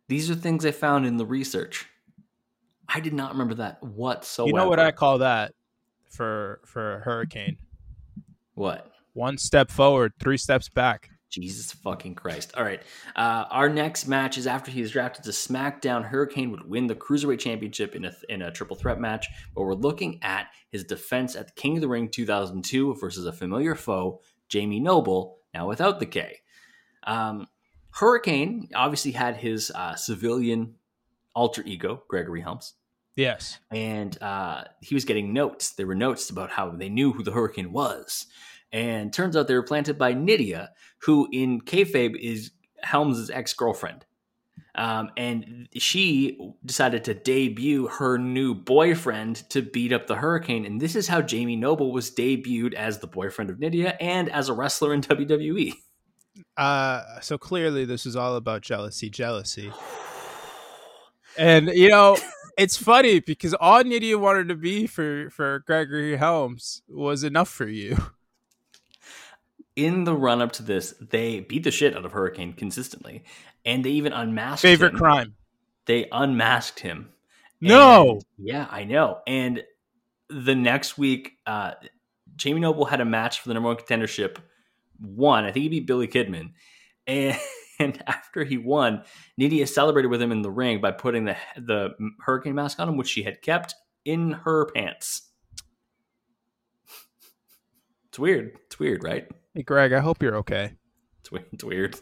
[SPEAKER 1] these are things I found in the research. I did not remember that whatsoever.
[SPEAKER 2] You know what I call that for for a hurricane?
[SPEAKER 1] What?
[SPEAKER 2] One step forward, three steps back.
[SPEAKER 1] Jesus fucking Christ. All right. Uh, our next match is after he is drafted to SmackDown. Hurricane would win the Cruiserweight Championship in a, in a triple threat match, but we're looking at his defense at the King of the Ring 2002 versus a familiar foe, Jamie Noble, now without the K. Um, Hurricane obviously had his uh, civilian alter ego, Gregory Helms,
[SPEAKER 2] Yes.
[SPEAKER 1] and uh, he was getting notes. There were notes about how they knew who the Hurricane was. And turns out they were planted by Nydia, who in kayfabe is Helms' ex girlfriend. Um, and she decided to debut her new boyfriend to beat up the Hurricane. And this is how Jamie Noble was debuted as the boyfriend of Nydia and as a wrestler in. WWE.
[SPEAKER 2] Uh, so clearly this is all about jealousy, jealousy. And you know, it's funny because all Nydia wanted to be for for Gregory Helms was enough for you.
[SPEAKER 1] In the run up to this, they beat the shit out of Hurricane consistently. And they even unmasked
[SPEAKER 2] Favorite
[SPEAKER 1] him.
[SPEAKER 2] crime?
[SPEAKER 1] They unmasked him.
[SPEAKER 2] No.
[SPEAKER 1] And- yeah, I know. And the next week, uh, Jamie Noble had a match for the number one contendership. Won. I think he beat Billy Kidman. And, and after he won, Nydia celebrated with him in the ring by putting the the hurricane mask on him, which she had kept in her pants. It's weird. It's weird, right?
[SPEAKER 2] Hey, Greg, I hope you're okay.
[SPEAKER 1] It's weird. It's weird.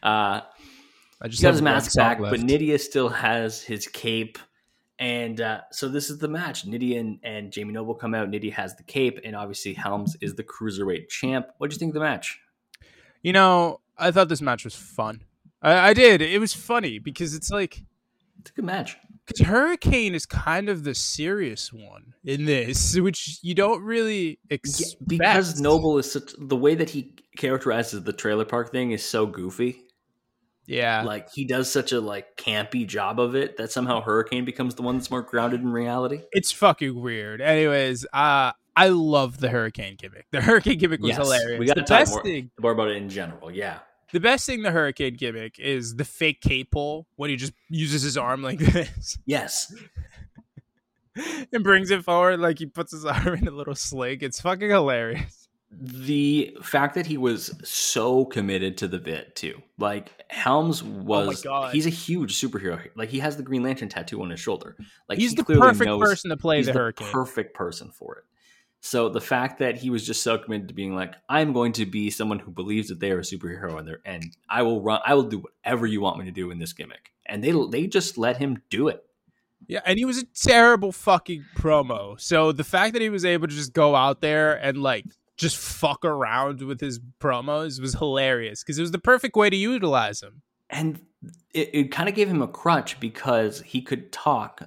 [SPEAKER 1] Uh,
[SPEAKER 2] I just
[SPEAKER 1] got his mask back,
[SPEAKER 2] left.
[SPEAKER 1] but Nydia still has his cape. And uh, so this is the match. Nydia and, and Jamie Noble come out. Nydia has the cape, and obviously Helms is the cruiserweight champ. What do you think of the match?
[SPEAKER 2] You know, I thought this match was fun. I, I did. It was funny because it's like
[SPEAKER 1] It's a good match.
[SPEAKER 2] Because Hurricane is kind of the serious one in this, which you don't really expect.
[SPEAKER 1] Because Noble is such the way that he characterizes the trailer park thing is so goofy.
[SPEAKER 2] yeah,
[SPEAKER 1] Like he does such a like campy job of it that somehow Hurricane becomes the one that's more grounded in reality.
[SPEAKER 2] it's fucking weird. Anyways, uh, I love the Hurricane gimmick. The Hurricane gimmick was hilarious.
[SPEAKER 1] We got to
[SPEAKER 2] the
[SPEAKER 1] talk more, more about it in general. Yeah.
[SPEAKER 2] The best thing, the Hurricane gimmick is the fake cape pull when he just uses his arm like this
[SPEAKER 1] Yes.
[SPEAKER 2] and brings it forward, like he puts his arm in a little sling. It's fucking hilarious.
[SPEAKER 1] the fact that he was so committed to the bit too like helms oh was
[SPEAKER 2] God.
[SPEAKER 1] he's a huge superhero like he has the green lantern tattoo on his shoulder like
[SPEAKER 2] He's
[SPEAKER 1] he
[SPEAKER 2] the perfect
[SPEAKER 1] knows
[SPEAKER 2] person to play
[SPEAKER 1] he's
[SPEAKER 2] the Hurricane.
[SPEAKER 1] perfect person for it so the fact that he was just so committed to being like i'm going to be someone who believes that they are a superhero and they're and i will run i will do whatever you want me to do in this gimmick and they they just let him do it
[SPEAKER 2] Yeah, and he was a terrible fucking promo. So the fact that he was able to just go out there and like just fuck around with his promos was hilarious because it was the perfect way to utilize him.
[SPEAKER 1] and it, it kind of gave him a crutch because he could talk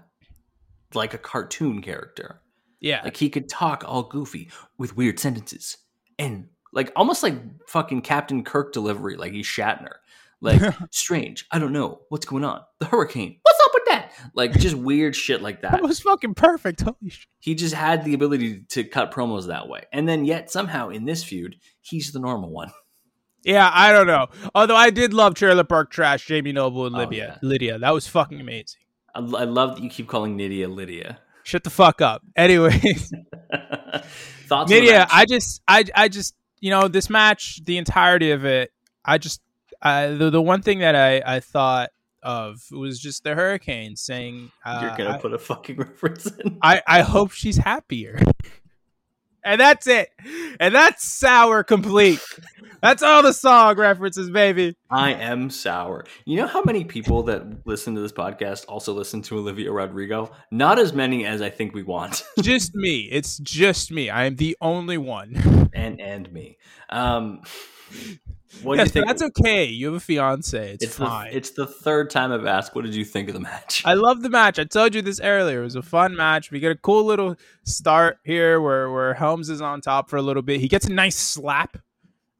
[SPEAKER 1] like a cartoon character
[SPEAKER 2] Yeah,
[SPEAKER 1] Like he could talk all goofy with weird sentences and like almost like fucking Captain Kirk delivery, like he's Shatner. Like strange, I don't know what's going on. The hurricane, what's up with that? Like just weird shit like that.
[SPEAKER 2] that was fucking perfect. Holy shit.
[SPEAKER 1] He just had the ability to cut promos that way, and then yet somehow in this feud, he's the normal one.
[SPEAKER 2] Yeah, I don't know. Although I did love Trailer Park Trash, Jamie Noble and
[SPEAKER 1] Oh,
[SPEAKER 2] Lydia.
[SPEAKER 1] yeah.
[SPEAKER 2] Lydia, that was fucking amazing.
[SPEAKER 1] I, I love that you keep calling Nydia Lydia.
[SPEAKER 2] Shut the fuck up. Anyways,
[SPEAKER 1] Thoughts? on the
[SPEAKER 2] Nydia,
[SPEAKER 1] match?
[SPEAKER 2] I just, I, I just, you know, this match, the entirety of it, I just, I, the, the one thing that I, I thought of was just the hurricane saying, uh,
[SPEAKER 1] you're gonna
[SPEAKER 2] I-
[SPEAKER 1] put a fucking reference in.
[SPEAKER 2] I, I hope she's happier. And that's it. And that's sour complete. That's all the song references, baby.
[SPEAKER 1] I am sour. You know how many people that listen to this podcast also listen to Olivia Rodrigo? Not as many as I think we want.
[SPEAKER 2] Just me. It's just me. I am the only one.
[SPEAKER 1] and and me. Um what
[SPEAKER 2] yes,
[SPEAKER 1] do you think?
[SPEAKER 2] that's okay. You have a fiance. It's,
[SPEAKER 1] it's the
[SPEAKER 2] fine.
[SPEAKER 1] it's the third time I've asked what did you think of the match?
[SPEAKER 2] I love the match. I told you this earlier. It was a fun match. We get a cool little start here where where Helms is on top for a little bit. He gets a nice slap.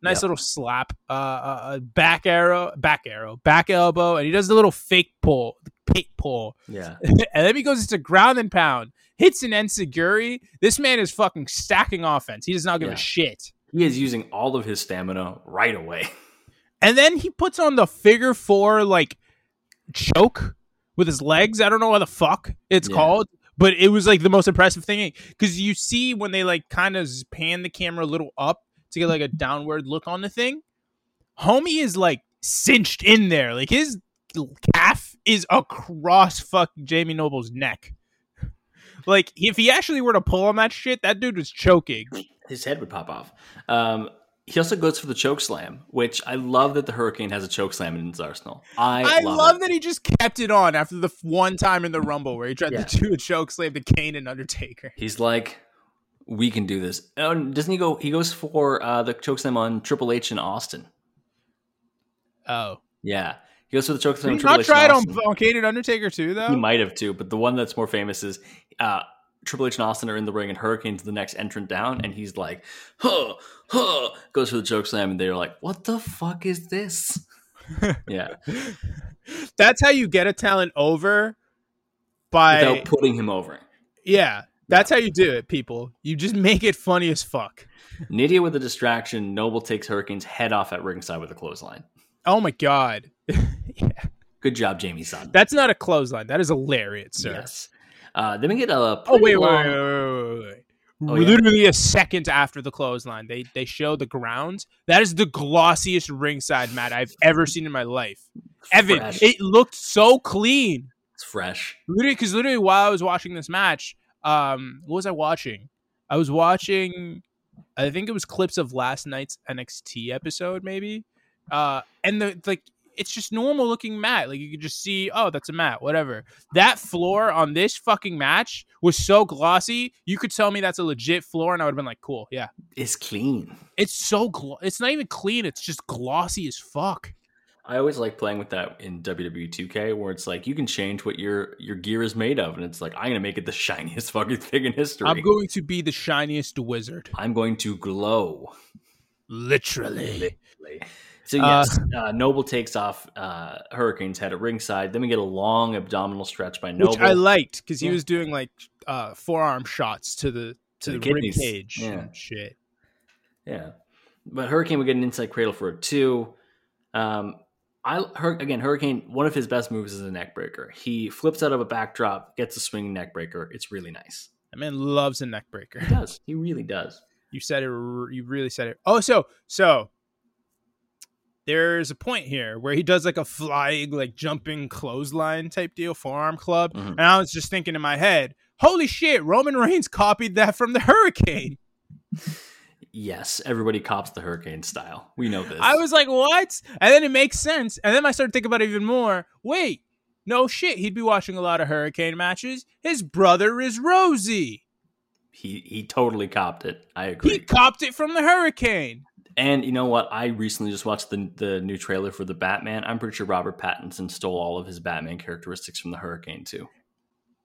[SPEAKER 2] Nice
[SPEAKER 1] Yep.
[SPEAKER 2] little slap. Uh, uh, uh, back arrow, back arrow, back elbow, and he does the little fake pull, the pate pull.
[SPEAKER 1] yeah.
[SPEAKER 2] and then he goes into ground and pound, hits an enzuigiri. This man is fucking stacking offense. He does not give
[SPEAKER 1] Yeah.
[SPEAKER 2] a shit.
[SPEAKER 1] He is using all of his stamina right away.
[SPEAKER 2] And then he puts on the figure four like choke with his legs. I don't know what the fuck it's
[SPEAKER 1] Yeah.
[SPEAKER 2] called, but it was like the most impressive thing because you see when they like kind of pan the camera a little up to get like a downward look on the thing. Homie is like cinched in there, like his calf is across fucking Jamie Noble's neck. Like if he actually were to pull on that shit, that dude was choking.
[SPEAKER 1] His head would pop off. Um he also goes for the choke slam, which I love that the Hurricane has a choke slam in his arsenal. I,
[SPEAKER 2] I
[SPEAKER 1] love,
[SPEAKER 2] love, that he just kept it on after the f- one time in the Rumble where he tried
[SPEAKER 1] Yeah.
[SPEAKER 2] to do a choke slam to Kane and Undertaker.
[SPEAKER 1] He's like, We can do this. Oh, doesn't he go? He goes for uh, the chokeslam on Triple H in Austin.
[SPEAKER 2] Oh,
[SPEAKER 1] Yeah, he goes for the chokeslam
[SPEAKER 2] did
[SPEAKER 1] on
[SPEAKER 2] he
[SPEAKER 1] Triple
[SPEAKER 2] not
[SPEAKER 1] H.
[SPEAKER 2] try
[SPEAKER 1] in
[SPEAKER 2] it on, on Kane and Undertaker too, though?
[SPEAKER 1] He might have too, but the one that's more famous is uh, Triple H and Austin are in the ring, and Hurricane's the next entrant down, and he's like, "Huh, huh," goes for the choke slam, and they're like, "What the fuck is this?" yeah,
[SPEAKER 2] That's how you get a talent over. By
[SPEAKER 1] without putting him over.
[SPEAKER 2] yeah, that's how you do it, people. You just make it funny as fuck.
[SPEAKER 1] Nydia with a distraction. Noble takes Hurricane's head off at ringside with a clothesline.
[SPEAKER 2] Oh my god, yeah.
[SPEAKER 1] Good job, Jamie San.
[SPEAKER 2] that's not a clothesline. That is a lariat, sir.
[SPEAKER 1] Yes. Uh, then we get a.
[SPEAKER 2] Oh wait, wait,
[SPEAKER 1] long-
[SPEAKER 2] wait, wait, wait, wait.
[SPEAKER 1] Oh, yeah?
[SPEAKER 2] Literally a second after the clothesline, they they show the grounds. That is the glossiest ringside mat I've ever seen in my life. Evan,
[SPEAKER 1] Fresh.
[SPEAKER 2] it looked so clean.
[SPEAKER 1] It's fresh.
[SPEAKER 2] Literally, because literally while I was watching this match, um, what was I watching? I was watching, I think it was clips of last night's NXT episode, maybe. Uh, and the like, it's just normal looking mat. Like you could just see, oh, that's a mat, whatever. That floor on this fucking match was so glossy. You could tell me that's a legit floor, and I would have been like, cool, yeah.
[SPEAKER 1] It's clean.
[SPEAKER 2] It's so glo- It's not even clean. It's just glossy as fuck.
[SPEAKER 1] I always like playing with that in WWE 2K, where it's like you can change what your your gear is made of, and it's like I'm gonna make it the shiniest fucking thing in history.
[SPEAKER 2] I'm going to be the shiniest wizard,
[SPEAKER 1] I'm going to glow.
[SPEAKER 2] literally.
[SPEAKER 1] So
[SPEAKER 2] Uh,
[SPEAKER 1] yes, uh, Noble takes off uh, Hurricane's head at ringside. Then we get a long abdominal stretch by Noble.
[SPEAKER 2] which I liked because he
[SPEAKER 1] Yeah.
[SPEAKER 2] was doing like uh, forearm shots to the to
[SPEAKER 1] the
[SPEAKER 2] the, rib cage
[SPEAKER 1] Yeah.
[SPEAKER 2] and shit.
[SPEAKER 1] Yeah, but Hurricane would get an inside cradle for a two. Um, I Hur- again Hurricane. One of his best moves is a neck breaker. He flips out of a backdrop, gets a swing neck breaker. It's really nice.
[SPEAKER 2] That man loves a neck breaker.
[SPEAKER 1] He does. He really does.
[SPEAKER 2] You said it. You really said it. Oh, so so there's a point here where he does like a flying, like jumping clothesline type deal, forearm club,
[SPEAKER 1] Mhm.
[SPEAKER 2] and I was just thinking in my head, holy shit, Roman Reigns copied that from the Hurricane.
[SPEAKER 1] Yes, everybody cops the Hurricane style. We know this.
[SPEAKER 2] I was like, what? And then it makes sense. And then I started thinking about it even more. Wait, no shit. He'd be watching a lot of Hurricane matches. His brother is Rosey.
[SPEAKER 1] he he totally copped it. I agree.
[SPEAKER 2] He copped it from the Hurricane.
[SPEAKER 1] And you know what? I recently just watched the the new trailer for the Batman. I'm pretty sure Robert Pattinson stole all of his Batman characteristics from the Hurricane too.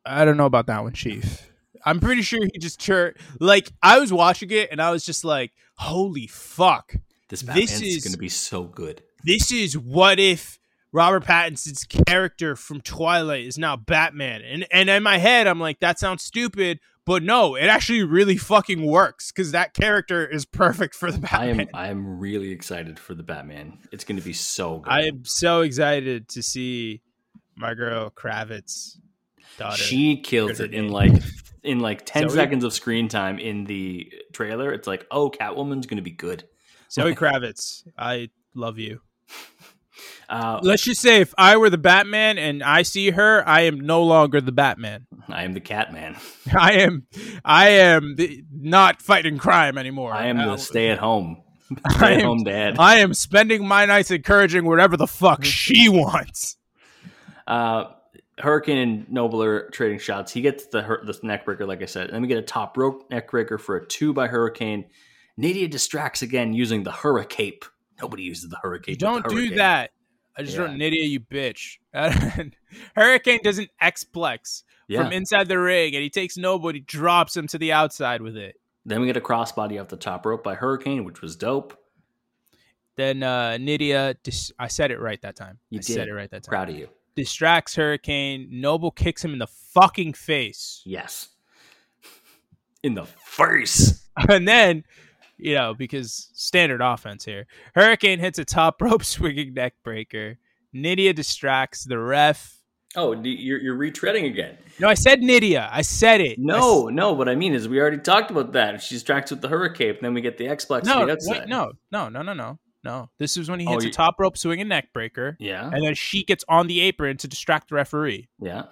[SPEAKER 2] I don't know about that one, Chief. I'm pretty sure he just chir like I was watching it and I was just like, holy fuck.
[SPEAKER 1] This
[SPEAKER 2] This is-
[SPEAKER 1] going to be so good.
[SPEAKER 2] This is what if Robert Pattinson's character from Twilight is now Batman. And and in my head I'm like, that sounds stupid, but no, it actually really fucking works because that character is perfect for the
[SPEAKER 1] I
[SPEAKER 2] Batman.
[SPEAKER 1] am I am really excited for the Batman. It's going to be so good.
[SPEAKER 2] I am so excited to see my girl Kravitz daughter.
[SPEAKER 1] she kills it in like in like 10
[SPEAKER 2] Zoe?
[SPEAKER 1] seconds of screen time in the trailer. It's like, "Oh, Catwoman's going to be good."
[SPEAKER 2] Zoe Kravitz, I love you.
[SPEAKER 1] Uh,
[SPEAKER 2] Let's just say if I were the Batman and I see her, I am no longer the Batman.
[SPEAKER 1] I am the Catman.
[SPEAKER 2] I am I am the, not fighting crime anymore.
[SPEAKER 1] I am the
[SPEAKER 2] Uh,
[SPEAKER 1] stay at home. Stay at home dad.
[SPEAKER 2] I am spending my nights encouraging whatever the fuck she wants.
[SPEAKER 1] Uh, Hurricane and Nobler trading shots. He gets the the neck breaker, like I said. Then we get a top rope neck breaker for a two by Hurricane. Nadia distracts again using the Hurricane. Nobody uses the Hurricane.
[SPEAKER 2] Don't
[SPEAKER 1] the
[SPEAKER 2] do that. I just
[SPEAKER 1] Yeah.
[SPEAKER 2] wrote Nydia, you bitch. Hurricane doesn't X-plex
[SPEAKER 1] Yeah.
[SPEAKER 2] from inside the ring, and he takes nobody, drops him to the outside with it.
[SPEAKER 1] Then we get a crossbody off the top rope by Hurricane, which was dope.
[SPEAKER 2] Then uh, Nydia, dis- I said it right that time.
[SPEAKER 1] You
[SPEAKER 2] I
[SPEAKER 1] did.
[SPEAKER 2] said it right that time.
[SPEAKER 1] Proud of you.
[SPEAKER 2] Distracts Hurricane. Noble kicks him in the fucking face.
[SPEAKER 1] Yes. In the face.
[SPEAKER 2] And then, you know, because standard offense here, Hurricane hits a top rope swinging neck breaker. Nydia distracts the ref.
[SPEAKER 1] Oh, you're, you're retreading again.
[SPEAKER 2] No, I said Nydia. I said it.
[SPEAKER 1] No, no. What I mean is, we already talked about that. She distracts with the Hurricane, and then we get the X-Plex
[SPEAKER 2] No,
[SPEAKER 1] the outside.
[SPEAKER 2] wait, no, no, no, no, no, no. This is when he
[SPEAKER 1] Oh,
[SPEAKER 2] hits
[SPEAKER 1] you-
[SPEAKER 2] a top rope swing and neck breaker,
[SPEAKER 1] Yeah,
[SPEAKER 2] and then she gets on the apron to distract the referee.
[SPEAKER 1] yeah.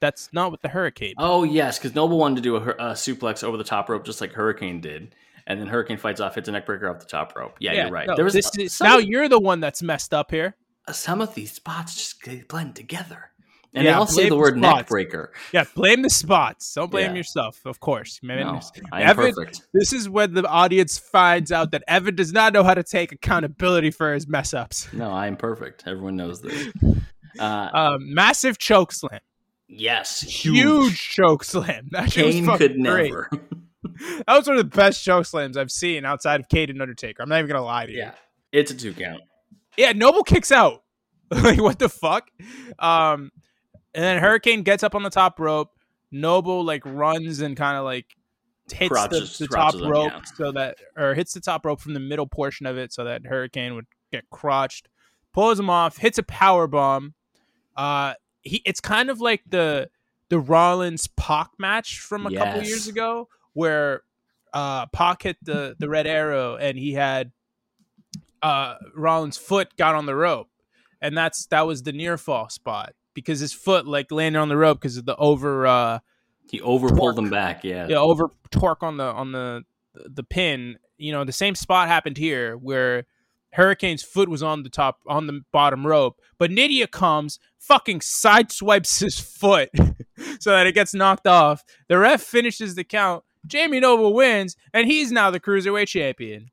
[SPEAKER 2] That's not with the hurricane.
[SPEAKER 1] Oh yes, because Noble wanted to do a, a suplex over the top rope, just like Hurricane did, and then Hurricane fights off, hits a neck breaker off the top rope. Yeah, you're right.
[SPEAKER 2] no,
[SPEAKER 1] there was
[SPEAKER 2] this is,
[SPEAKER 1] some,
[SPEAKER 2] now you're the one that's messed up here.
[SPEAKER 1] some of these spots just blend together. And
[SPEAKER 2] Yeah,
[SPEAKER 1] they all say the word neck
[SPEAKER 2] spots.
[SPEAKER 1] breaker.
[SPEAKER 2] Yeah, blame the spots. Don't blame
[SPEAKER 1] Yeah.
[SPEAKER 2] yourself, of course. Man,
[SPEAKER 1] No, I am
[SPEAKER 2] Evan,
[SPEAKER 1] perfect.
[SPEAKER 2] This is when the audience finds out that Evan does not know how to take accountability for his mess ups.
[SPEAKER 1] No, I am perfect. Everyone knows this. Uh,
[SPEAKER 2] Um, massive choke slam.
[SPEAKER 1] yes,
[SPEAKER 2] Huge, choke slam. That
[SPEAKER 1] Kane could never.
[SPEAKER 2] That was one of the best choke slams I've seen outside of Kane and Undertaker. I'm not even gonna lie to you.
[SPEAKER 1] yeah, it's a two count.
[SPEAKER 2] Yeah, Noble kicks out. like what the fuck? Um, and then Hurricane gets up on the top rope. Noble like runs and kind of like hits
[SPEAKER 1] Crotches-
[SPEAKER 2] the, the top
[SPEAKER 1] him,
[SPEAKER 2] rope
[SPEAKER 1] yeah.
[SPEAKER 2] so that or hits the top rope from the middle portion of it so that Hurricane would get crotched. Pulls him off, hits a power bomb. Uh, he it's kind of like the the Rollins Pac match from a couple years ago where uh Pac hit the the red arrow and he had uh Rollins' foot got on the rope, and that's that was the near fall spot because his foot like landed on the rope because of the over uh
[SPEAKER 1] He over pulled him back. Yeah.
[SPEAKER 2] yeah, over torque on the on the the pin. You know, the same spot happened here where Hurricane's foot was on the top on the bottom rope, but Nydia comes, fucking sideswipes his foot so that it gets knocked off. The ref finishes the count. Jamie Noble wins, and he's now the cruiserweight champion.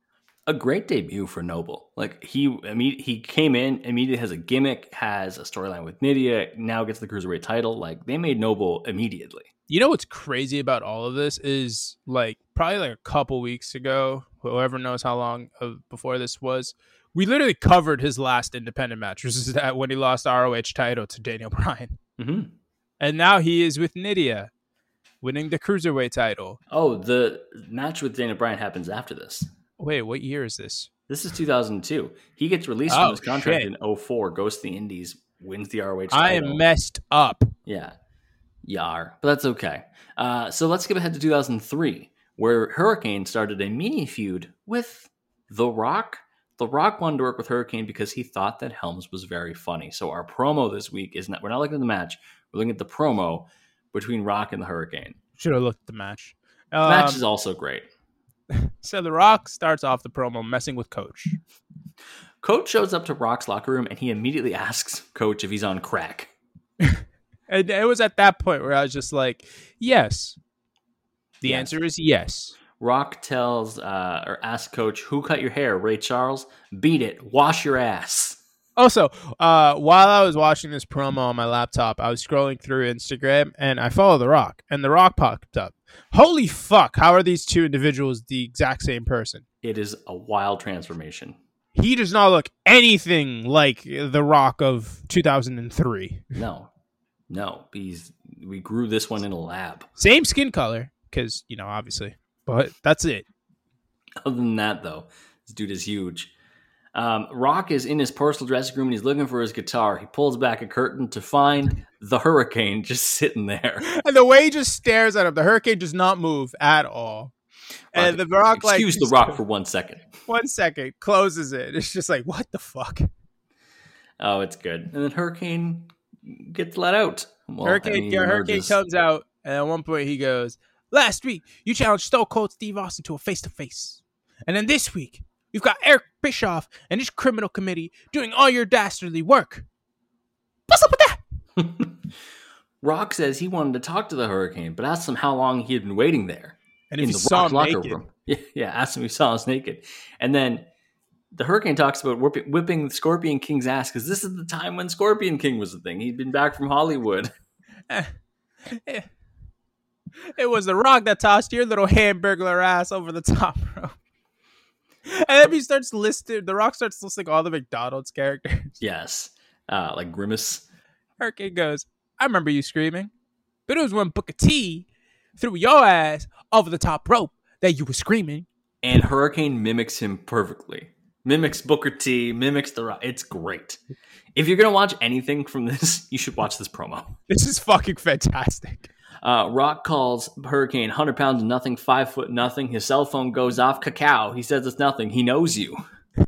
[SPEAKER 1] A great debut for Noble. Like he, imme- he came in immediately has a gimmick, has a storyline with Nydia, now gets the cruiserweight title. Like they made Noble immediately.
[SPEAKER 2] You know what's crazy about all of this is like probably like a couple weeks ago, whoever knows how long of, before this was, we literally covered his last independent match, which is that when he lost ROH title to Daniel Bryan.
[SPEAKER 1] hmm
[SPEAKER 2] And now he is with Nydia, winning the cruiserweight title.
[SPEAKER 1] Oh, the match with Daniel Bryan happens after this.
[SPEAKER 2] Wait, what year is this?
[SPEAKER 1] This is 2002. He gets released
[SPEAKER 2] Oh,
[SPEAKER 1] from his contract
[SPEAKER 2] shit.
[SPEAKER 1] in 04, goes to the Indies, wins the ROH title.
[SPEAKER 2] I am messed up.
[SPEAKER 1] Yeah. Yar. But that's okay. Uh, so let's skip ahead to 2003, where Hurricane started a mini feud with The Rock. The Rock wanted to work with Hurricane because he thought that Helms was very funny. So our promo this week is not, we're not looking at the match, we're looking at the promo between Rock and the Hurricane.
[SPEAKER 2] Should have looked at the match.
[SPEAKER 1] The
[SPEAKER 2] Um,
[SPEAKER 1] match is also great.
[SPEAKER 2] so The Rock starts off the promo messing with Coach.
[SPEAKER 1] Coach shows up to Rock's locker room and he immediately asks Coach if he's on crack.
[SPEAKER 2] And it was at that point where I was just like, yes. The
[SPEAKER 1] Yes.
[SPEAKER 2] answer is yes.
[SPEAKER 1] Rock tells uh, or asks Coach, "Who cut your hair? Ray Charles? Beat it. Wash your ass."
[SPEAKER 2] Also, uh, while I was watching this promo on my laptop, I was scrolling through Instagram and I follow The Rock, and The Rock popped up. Holy fuck! How are these two individuals the exact same person?
[SPEAKER 1] It is a wild transformation.
[SPEAKER 2] He does not look anything like The Rock of 2003.
[SPEAKER 1] No, no, he's we grew this one in a lab.
[SPEAKER 2] Same skin color, because you know, obviously, but that's it.
[SPEAKER 1] Other than that, though, this dude is huge. Um, Rock is in his personal dressing room and he's looking for his guitar. He pulls back a curtain to find the Hurricane just sitting there.
[SPEAKER 2] And the way he just stares at him, the hurricane does not move at all. And the Rock, like,
[SPEAKER 1] excuse the Rock for one second.
[SPEAKER 2] one second, closes it. It's just like, what the fuck?
[SPEAKER 1] Oh, it's good. And then Hurricane gets let out. Well,
[SPEAKER 2] Hurricane,
[SPEAKER 1] I mean,
[SPEAKER 2] yeah, Hurricane comes out, and at one point he goes, "Last week you challenged Stone Cold Steve Austin to a face to face, and then this week you've got Eric Bischoff and his criminal committee doing all your dastardly work. What's up with that?"
[SPEAKER 1] Rock says he wanted to talk to the Hurricane, but asked him how long he had been waiting there.
[SPEAKER 2] And if
[SPEAKER 1] in
[SPEAKER 2] he
[SPEAKER 1] the
[SPEAKER 2] saw
[SPEAKER 1] Rock's
[SPEAKER 2] him naked,
[SPEAKER 1] room. Yeah, yeah, asked him if he saw us naked. And then the Hurricane talks about whipping, whipping Scorpion King's ass because this is the time when Scorpion King was a thing. He'd been back from Hollywood.
[SPEAKER 2] it was the Rock that tossed your little hamburglar ass over the top rope. And then he starts listing. The Rock starts listing all the McDonald's characters.
[SPEAKER 1] Yes. Uh, like Grimace.
[SPEAKER 2] Hurricane goes, I remember you screaming, but it was when Booker T threw your ass over the top rope that you were screaming.
[SPEAKER 1] And Hurricane mimics him perfectly. Mimics Booker T, mimics the Rock. It's great. If you're going to watch anything from this, you should watch this promo.
[SPEAKER 2] This is fucking fantastic.
[SPEAKER 1] Uh, Rock calls Hurricane 100 pounds of nothing, five foot nothing. His cell phone goes off. Cacao. He says it's nothing. He knows you.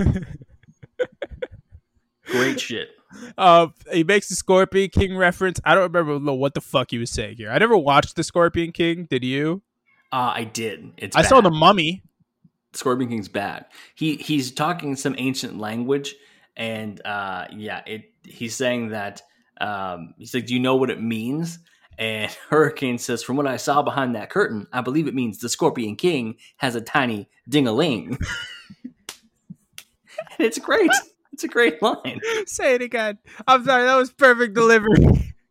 [SPEAKER 1] Great shit.
[SPEAKER 2] Uh, he makes the Scorpion King reference. I don't remember what the fuck he was saying here. I never watched the Scorpion King. Did you?
[SPEAKER 1] Uh, I did. It's
[SPEAKER 2] I saw the Mummy.
[SPEAKER 1] Scorpion King's bad. He he's talking some ancient language, and uh, yeah, it he's saying that Um, he's like, "Do you know what it means?" And Hurricane says, "From what I saw behind that curtain, I believe it means the Scorpion King has a tiny ding-a-ling." and it's great. It's a great line.
[SPEAKER 2] Say it again. I'm sorry. That was perfect delivery.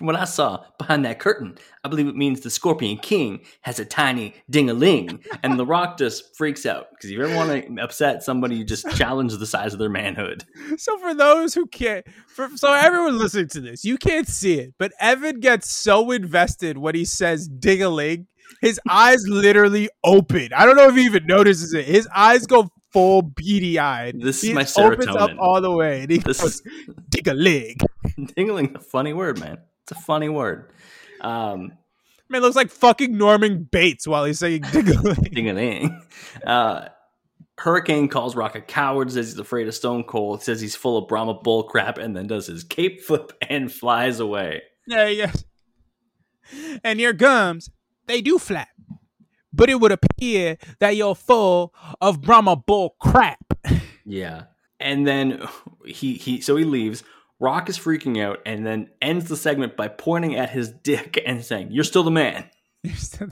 [SPEAKER 1] From what I saw behind that curtain, I believe it means the Scorpion King has a tiny ding-a-ling. And The Rock just freaks out because if you ever want to upset somebody, you just challenge the size of their manhood.
[SPEAKER 2] So for those who can't, for so everyone listening to this, you can't see it, but Evan gets so invested when he says "ding a ling." His eyes literally open. I don't know if he even notices it. His eyes go full beady eyed.
[SPEAKER 1] This is
[SPEAKER 2] he
[SPEAKER 1] my
[SPEAKER 2] opens up all the way, and he
[SPEAKER 1] This
[SPEAKER 2] goes
[SPEAKER 1] is
[SPEAKER 2] "ding a ling."
[SPEAKER 1] ding-a-ling, a funny word, man. It's a funny word. Um,
[SPEAKER 2] Man looks like fucking Norman Bates while he's saying "ding a ling."
[SPEAKER 1] ding-a-ling. Uh, Hurricane calls Rock a coward, says he's afraid of Stone Cold, says he's full of Brahma bull crap, and then does his cape flip and flies away.
[SPEAKER 2] Yeah, yes. And your gums, they do flap. But it would appear that you're full of Brahma bull crap.
[SPEAKER 1] Yeah. And then he he so he leaves. Rock is freaking out and then ends the segment by pointing at his dick and saying, "You're still the man." You're still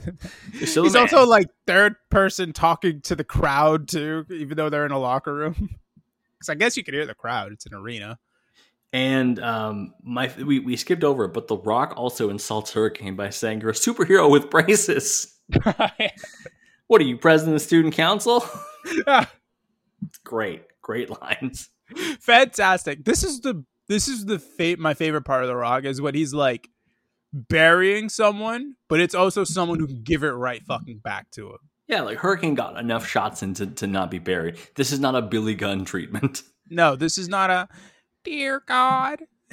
[SPEAKER 2] He's
[SPEAKER 1] the man.
[SPEAKER 2] also like third person talking to the crowd too, even though they're in a locker room. Because I guess you can hear the crowd. It's an arena.
[SPEAKER 1] And um, my we, we skipped over it, but The Rock also insults Hurricane by saying, "You're a superhero with braces." What are you, president of the student council? Yeah. Great, great lines.
[SPEAKER 2] Fantastic. This is the this is the fa- my favorite part of the rock is when he's like burying someone, but it's also someone who can give it right fucking back to him.
[SPEAKER 1] Yeah, like Hurricane got enough shots in to, to not be buried. This is not a Billy Gunn treatment.
[SPEAKER 2] No, this is not a dear God.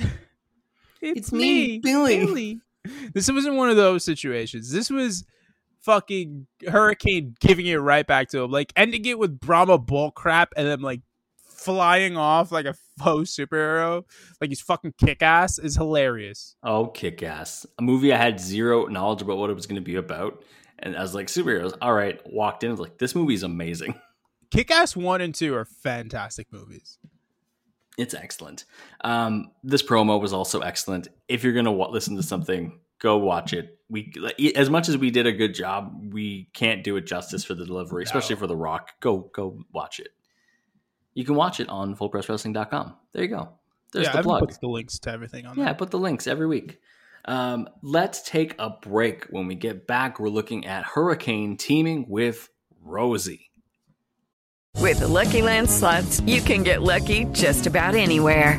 [SPEAKER 2] It's,
[SPEAKER 1] It's me,
[SPEAKER 2] me,
[SPEAKER 1] Billy."
[SPEAKER 2] This wasn't one of those situations. This was fucking Hurricane giving it right back to him, like ending it with Brahma bull crap and then like flying off like a faux superhero, like he's fucking kick ass is hilarious.
[SPEAKER 1] Oh, kick ass. A movie I had zero knowledge about what it was going to be about. And I was like, superheroes. All right. Walked in, was like, this movie's amazing.
[SPEAKER 2] Kick Ass 1 and 2 are fantastic movies.
[SPEAKER 1] It's excellent. Um, this promo was also excellent. If you're going to w- listen to something, go watch it. We, as much as we did a good job, we can't do it justice for the delivery, especially for The Rock. Go, go watch it. You can watch it on fullpresswrestling.com. There you go. There's
[SPEAKER 2] yeah,
[SPEAKER 1] the
[SPEAKER 2] Evan
[SPEAKER 1] plug.
[SPEAKER 2] puts the links to everything on
[SPEAKER 1] Yeah, I put the links every week. Um, let's take a break. When we get back, we're looking at Hurricane teaming with Rosey.
[SPEAKER 5] With the Lucky Land slots, you can get lucky just about anywhere.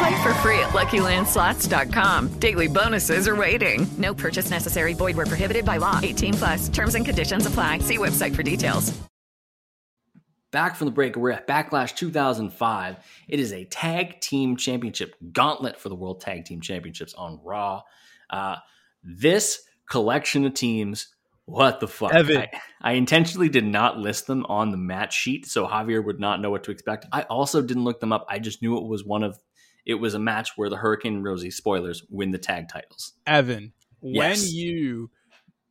[SPEAKER 5] Play for free at LuckyLandSlots.com. Daily bonuses are waiting. No purchase necessary. Void where prohibited by law. 18 plus. Terms and conditions apply. See website for details.
[SPEAKER 1] Back from the break, we're at Backlash 2005. It is a tag team championship gauntlet for the World Tag Team Championships on Raw. Uh, this collection of teams, what the fuck?
[SPEAKER 2] Evan.
[SPEAKER 1] I, I intentionally did not list them on the match sheet so Javier would not know what to expect. I also didn't look them up. I just knew it was one of, it was a match where the Hurricane and Rosey, spoilers, win the tag titles.
[SPEAKER 2] Evan, when you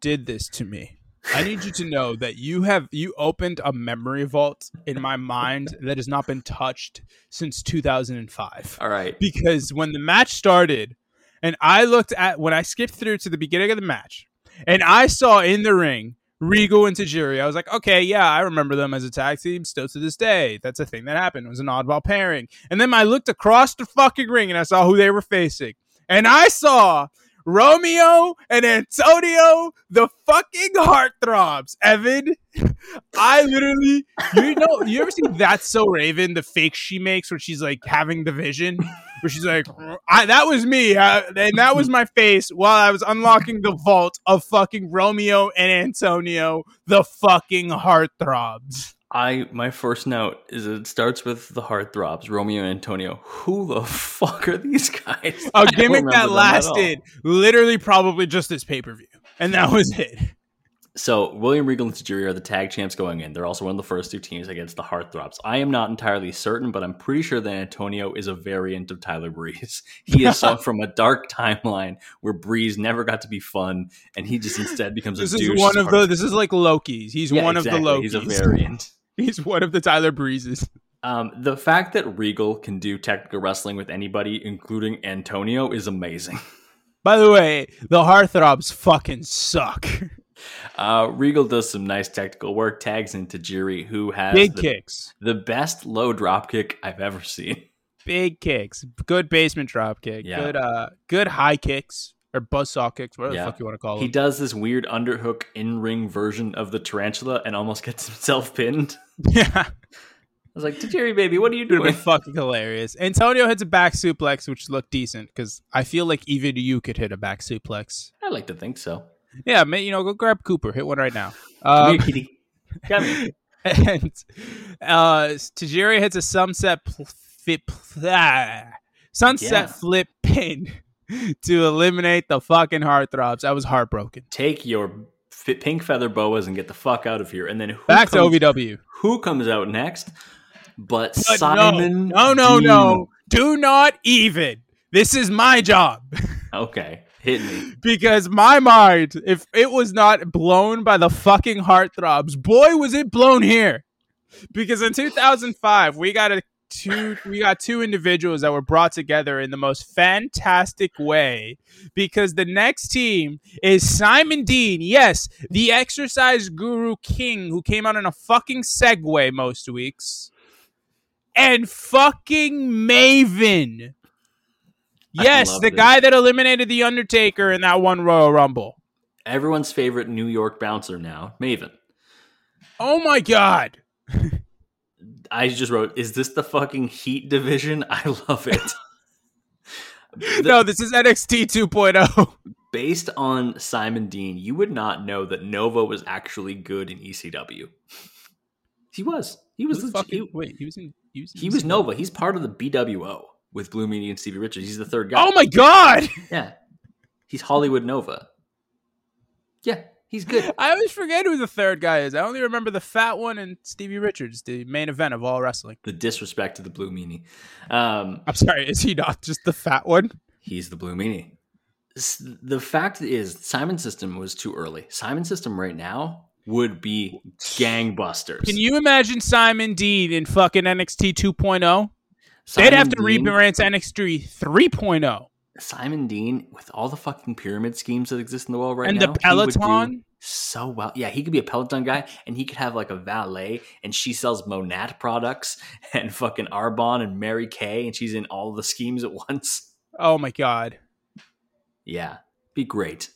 [SPEAKER 2] did this to me, I need you to know that you have you opened a memory vault in my mind that has not been touched since 2005.
[SPEAKER 1] All right.
[SPEAKER 2] Because when the match started and I looked at when I skipped through to the beginning of the match and I saw in the ring Regal and Tajiri, I was like, okay, yeah, I remember them as a tag team still to this day. That's a thing that happened. It was an oddball pairing. And then I looked across the fucking ring and I saw who they were facing. And I saw Romeo and Antonio, the fucking heartthrobs. Evan, I literally, you know, you ever see That's So Raven, the fake she makes where she's like having the vision? Where she's like, I, that was me. uh, and that was my face while I was unlocking the vault of fucking Romeo and Antonio, the fucking heartthrobs.
[SPEAKER 1] I my first note is it starts with the heartthrobs, Romeo and Antonio. Who the fuck are these guys?
[SPEAKER 2] A gimmick that
[SPEAKER 1] them at all.
[SPEAKER 2] lasted literally probably just this pay per view. And that was it.
[SPEAKER 1] So William Regal and Tajiri are the tag champs going in. They're also one of the first two teams against the Heartthrobs. I am not entirely certain, but I'm pretty sure that Antonio is a variant of Tyler Breeze. He is some from a dark timeline where Breeze never got to be fun, and he just instead becomes
[SPEAKER 2] This
[SPEAKER 1] a
[SPEAKER 2] is one of the this is like Loki's. He's
[SPEAKER 1] Yeah,
[SPEAKER 2] one
[SPEAKER 1] exactly.
[SPEAKER 2] of the Lokis.
[SPEAKER 1] He's a variant.
[SPEAKER 2] He's one of the Tyler Breezes.
[SPEAKER 1] Um, the fact that Regal can do technical wrestling with anybody, including Antonio, is amazing.
[SPEAKER 2] By the way, the heartthrobs fucking suck.
[SPEAKER 1] Uh, Regal does some nice technical work, tags into Jiri, who has
[SPEAKER 2] Big
[SPEAKER 1] the,
[SPEAKER 2] kicks.
[SPEAKER 1] the best low drop kick I've ever seen.
[SPEAKER 2] Big kicks. Good basement drop kick.
[SPEAKER 1] Yeah.
[SPEAKER 2] Good uh good high kicks. Or buzzsaw kicks, whatever
[SPEAKER 1] Yeah.
[SPEAKER 2] the fuck you want to call
[SPEAKER 1] it.
[SPEAKER 2] He
[SPEAKER 1] does this weird underhook in ring version of the tarantula and almost gets himself pinned.
[SPEAKER 2] Yeah.
[SPEAKER 1] I was like, Tajiri, baby, what are you doing?
[SPEAKER 2] fucking hilarious. Antonio hits a back suplex, which looked decent because I feel like even you could hit a back suplex.
[SPEAKER 1] I like to think so.
[SPEAKER 2] Yeah, man, you know, go grab Cooper, hit one right now.
[SPEAKER 1] Come
[SPEAKER 2] Um,
[SPEAKER 1] here, kitty. Come here.
[SPEAKER 2] and uh, Tajiri hits a sunset pl- flip, ah, sunset
[SPEAKER 1] Yeah.
[SPEAKER 2] flip pin to eliminate the fucking heartthrobs. I was heartbroken.
[SPEAKER 1] Take your pink feather boas and get the fuck out of here. And then who
[SPEAKER 2] Back to OVW.
[SPEAKER 1] Who comes out next? But,
[SPEAKER 2] But
[SPEAKER 1] Simon.
[SPEAKER 2] no, no, no, no. Do not even. This is my job.
[SPEAKER 1] Okay, hit me.
[SPEAKER 2] because my mind, if it was not blown by the fucking heartthrobs, boy, was it blown here. Because in 2005, we got a two, we got two individuals that were brought together in the most fantastic way. Because the next team is Simon Dean, yes, the exercise guru king who came out in a fucking Segway most weeks, and fucking Maven. Yes, the
[SPEAKER 1] this.
[SPEAKER 2] guy that eliminated the Undertaker in that one Royal Rumble.
[SPEAKER 1] Everyone's favorite New York bouncer now, Maven.
[SPEAKER 2] Oh my god.
[SPEAKER 1] I just wrote, "Is this the fucking Heat division?" I love it.
[SPEAKER 2] no, this is NXT 2.0.
[SPEAKER 1] Based on Simon Dean, you would not know that Nova was actually good in ECW. He was. He was. Legit-
[SPEAKER 2] fucking-
[SPEAKER 1] he,
[SPEAKER 2] wait, he was in he was, in
[SPEAKER 1] he was Nova. He's part of the BWO with Blue Meanie and Stevie Richards. He's the third guy.
[SPEAKER 2] Oh my god.
[SPEAKER 1] Yeah, he's Hollywood Nova. Yeah, he's good.
[SPEAKER 2] I always forget who the third guy is. I only remember the fat one and Stevie Richards, the main event of all wrestling.
[SPEAKER 1] The disrespect to the Blue Meanie. Um,
[SPEAKER 2] I'm sorry, is he not just the fat one?
[SPEAKER 1] He's the Blue Meanie. The fact is, Simon System was too early. Simon System right now would be gangbusters.
[SPEAKER 2] Can you imagine Simon Dean in fucking NXT 2.0?
[SPEAKER 1] Simon
[SPEAKER 2] They'd have to
[SPEAKER 1] Dean-
[SPEAKER 2] rebrand to NXT 3.0.
[SPEAKER 1] Simon Dean with all the fucking pyramid schemes that exist in the world right
[SPEAKER 2] And
[SPEAKER 1] now.
[SPEAKER 2] And the
[SPEAKER 1] he would do
[SPEAKER 2] Peloton?
[SPEAKER 1] so well. Yeah, he could be a Peloton guy, and he could have like a valet, and she sells Monat products and fucking Arbonne and Mary Kay, and she's in all the schemes at once.
[SPEAKER 2] Oh my god.
[SPEAKER 1] Yeah, be great.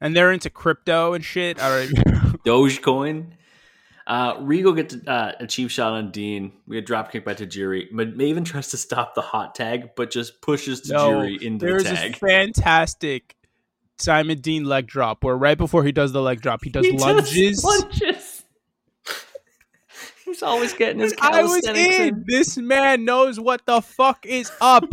[SPEAKER 2] And they're into crypto and shit. All right.
[SPEAKER 1] Dogecoin. Uh, Regal gets uh, a cheap shot on Dean. We get drop kick by Tajiri. Ma- Maven tries to stop the hot tag, but just pushes Tajiri into
[SPEAKER 2] there's
[SPEAKER 1] the tag.
[SPEAKER 2] fantastic Simon Dean leg drop where right before he does the leg drop, he does
[SPEAKER 1] He
[SPEAKER 2] lunges.
[SPEAKER 1] lunges. He's always getting his
[SPEAKER 2] I was in.
[SPEAKER 1] in.
[SPEAKER 2] This man knows what the fuck is up.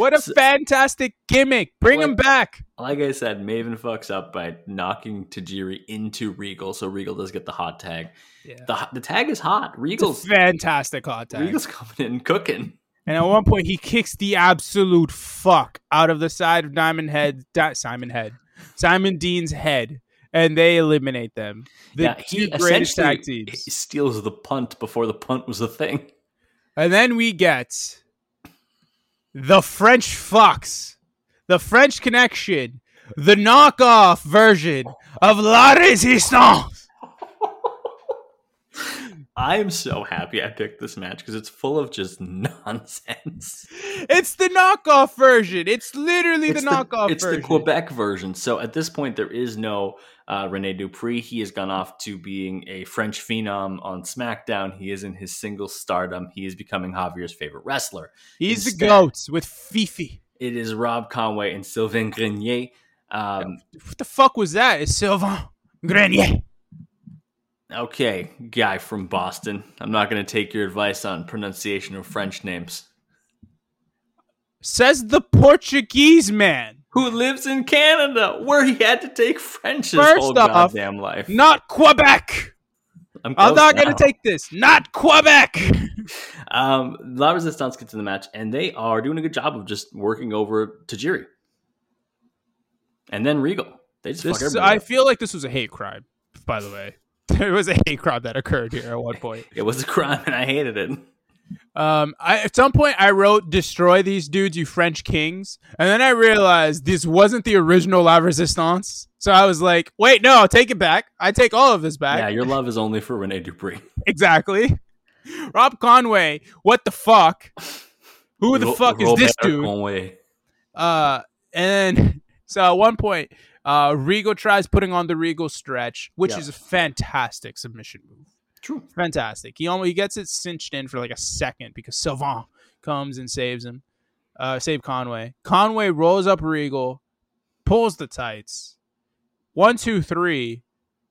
[SPEAKER 2] What a fantastic gimmick. Bring him back.
[SPEAKER 1] Like I said, Maven fucks up by knocking Tajiri into Regal, so Regal does get the hot tag.
[SPEAKER 2] Yeah.
[SPEAKER 1] The, the tag is hot. Regal's
[SPEAKER 2] Fantastic hot tag.
[SPEAKER 1] Regal's coming in cooking.
[SPEAKER 2] And at one point, he kicks the absolute fuck out of the side of Diamond Head, Di- Simon Head, Simon Dean's head, and they eliminate them. The
[SPEAKER 1] yeah, he
[SPEAKER 2] greatest tag teams.
[SPEAKER 1] he steals the punt before the punt was a thing.
[SPEAKER 2] And then we get the French Fox, the French Connection, the knockoff version of La Resistance.
[SPEAKER 1] I'm so happy I picked this match because it's full of just nonsense.
[SPEAKER 2] It's the knockoff version. It's literally
[SPEAKER 1] It's
[SPEAKER 2] the knockoff
[SPEAKER 1] It's
[SPEAKER 2] version.
[SPEAKER 1] the Quebec version. So at this point, there is no uh, Rene Dupree. He has gone off to being a French phenom on SmackDown. He is in his single stardom. He is becoming Javier's favorite wrestler.
[SPEAKER 2] He's the goat with Fifi.
[SPEAKER 1] It is Rob Conway and Sylvain Grenier. Um,
[SPEAKER 2] What the fuck was that? It's Sylvain Grenier.
[SPEAKER 1] Okay, guy from Boston. I'm not going to take your advice on pronunciation of French names.
[SPEAKER 2] Says the Portuguese man.
[SPEAKER 1] Who lives in Canada, where he had to take French his
[SPEAKER 2] First
[SPEAKER 1] whole
[SPEAKER 2] off,
[SPEAKER 1] goddamn life.
[SPEAKER 2] Not Quebec.
[SPEAKER 1] I'm,
[SPEAKER 2] I'm not going to take this. Not Quebec.
[SPEAKER 1] Um, La Resistance gets in the match, and they are doing a good job of just working over Tajiri. And then Regal. They just
[SPEAKER 2] This, I
[SPEAKER 1] up.
[SPEAKER 2] feel like this was a hate crime, by the way. There was a hate crime that occurred here at one point.
[SPEAKER 1] It was a crime, and I hated it.
[SPEAKER 2] Um, I, at some point, I wrote "Destroy these dudes, you French kings," and then I realized this wasn't the original La Resistance. So I was like, "Wait, no, I'll take it back. I take all of this back."
[SPEAKER 1] Yeah, your love is only for Rene Dupree.
[SPEAKER 2] exactly. Rob Conway, what the fuck? Who the
[SPEAKER 1] Ro-
[SPEAKER 2] fuck is this dude?
[SPEAKER 1] Conway.
[SPEAKER 2] Uh, and then, so at one point, uh, Regal tries putting on the Regal stretch, which
[SPEAKER 1] Yeah.
[SPEAKER 2] is a fantastic submission move.
[SPEAKER 1] True.
[SPEAKER 2] Fantastic. He almost he gets it cinched in for like a second because Sylvain comes and saves him. Uh, save Conway. Conway rolls up Regal, pulls the tights. One, two, three.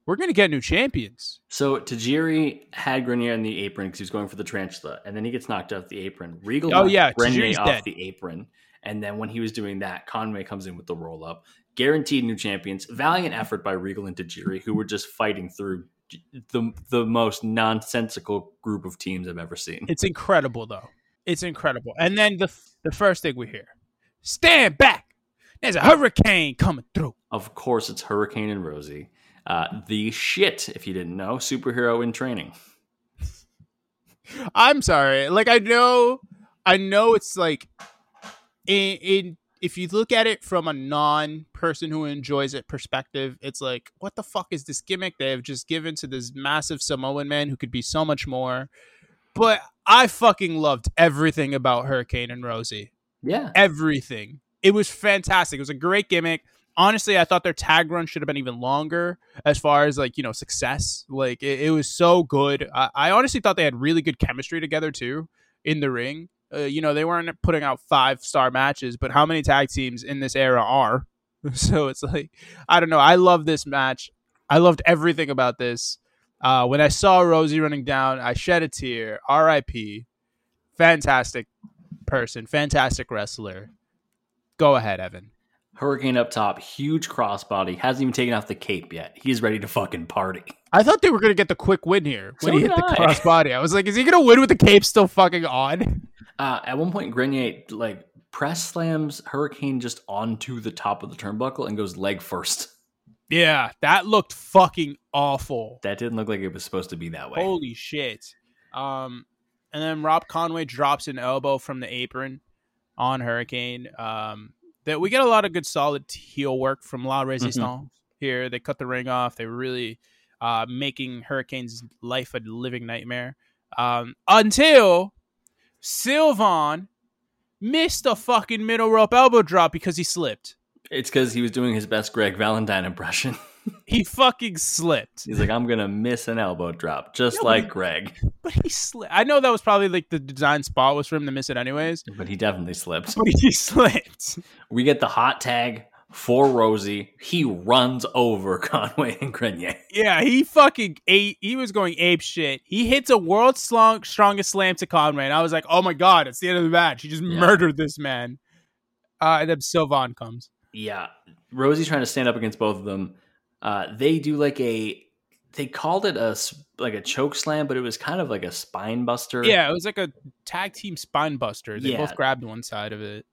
[SPEAKER 2] We're gonna get new champions.
[SPEAKER 1] So Tajiri had Grenier in the apron because he was going for the tarantula, and then he gets knocked off the apron. Regal
[SPEAKER 2] Oh, yeah,
[SPEAKER 1] Grenier
[SPEAKER 2] Tajiri's
[SPEAKER 1] off
[SPEAKER 2] dead.
[SPEAKER 1] the apron, and then when he was doing that, Conway comes in with the roll up. Guaranteed new champions. Valiant effort by Regal and Tajiri, who were just fighting through the the most nonsensical group of teams I've ever seen.
[SPEAKER 2] It's incredible though. It's incredible. And then the the first thing we hear, stand back. There's a hurricane coming through.
[SPEAKER 1] Of course, it's Hurricane and Rosey. Uh, the shit, if you didn't know, superhero in training.
[SPEAKER 2] I'm sorry. Like I know, I know it's like, in, in if you look at it from a non-person who enjoys it perspective, it's like, what the fuck is this gimmick they have just given to this massive Samoan man who could be so much more? But I fucking loved everything about Hurricane and Rosey.
[SPEAKER 1] Yeah.
[SPEAKER 2] Everything. It was fantastic. It was a great gimmick. Honestly, I thought their tag run should have been even longer as far as like, you know, success. Like it, it was so good. I, I honestly thought they had really good chemistry together too in the ring. Uh, you know, they weren't putting out five star matches, but how many tag teams in this era are? So it's like, I don't know. I love this match. I loved everything about this. Uh, when I saw Rosey running down, I shed a tear. R.I.P. Fantastic person, fantastic wrestler. Go ahead, Evan.
[SPEAKER 1] Hurricane up top, huge crossbody, hasn't even taken off the cape yet. He's ready to fucking party.
[SPEAKER 2] I thought they were gonna get the quick win here when
[SPEAKER 1] So
[SPEAKER 2] he hit
[SPEAKER 1] did
[SPEAKER 2] the crossbody. I was like, is he gonna win with the cape still fucking on?
[SPEAKER 1] Uh, at one point, Grenier like press slams Hurricane just onto the top of the turnbuckle and goes leg first.
[SPEAKER 2] Yeah, that looked fucking awful.
[SPEAKER 1] That didn't look like it was supposed to be that way.
[SPEAKER 2] Holy shit. Um, and then Rob Conway drops an elbow from the apron on Hurricane. Um, that we get a lot of good solid heel work from La Resistance here. They cut the ring off. They really uh, making Hurricane's life a living nightmare. Um, until Sylvain missed a fucking middle rope elbow drop because he slipped.
[SPEAKER 1] It's because he was doing his best Greg Valentine impression.
[SPEAKER 2] He fucking slipped.
[SPEAKER 1] He's like, I'm gonna miss an elbow drop, just like
[SPEAKER 2] he-
[SPEAKER 1] Greg.
[SPEAKER 2] But he slipped. I know that was probably like the design spot was for him to miss it anyways.
[SPEAKER 1] But he definitely slipped.
[SPEAKER 2] But he slipped.
[SPEAKER 1] We get the hot tag for Rosey. He runs over Conway and Grenier.
[SPEAKER 2] Yeah, he fucking ate. He was going ape shit. He hits a world's strong, strongest slam to Conway, and I was like, "Oh my god, it's the end of the match." He just
[SPEAKER 1] Yeah.
[SPEAKER 2] murdered this man. Uh, and then Sylvain comes.
[SPEAKER 1] Yeah, Rosey's trying to stand up against both of them. Uh, they do like a. They called it a like a choke slam, but it was kind of like a spine buster.
[SPEAKER 2] Yeah, it was like a tag team spine buster. They
[SPEAKER 1] Yeah.
[SPEAKER 2] both grabbed one side of it.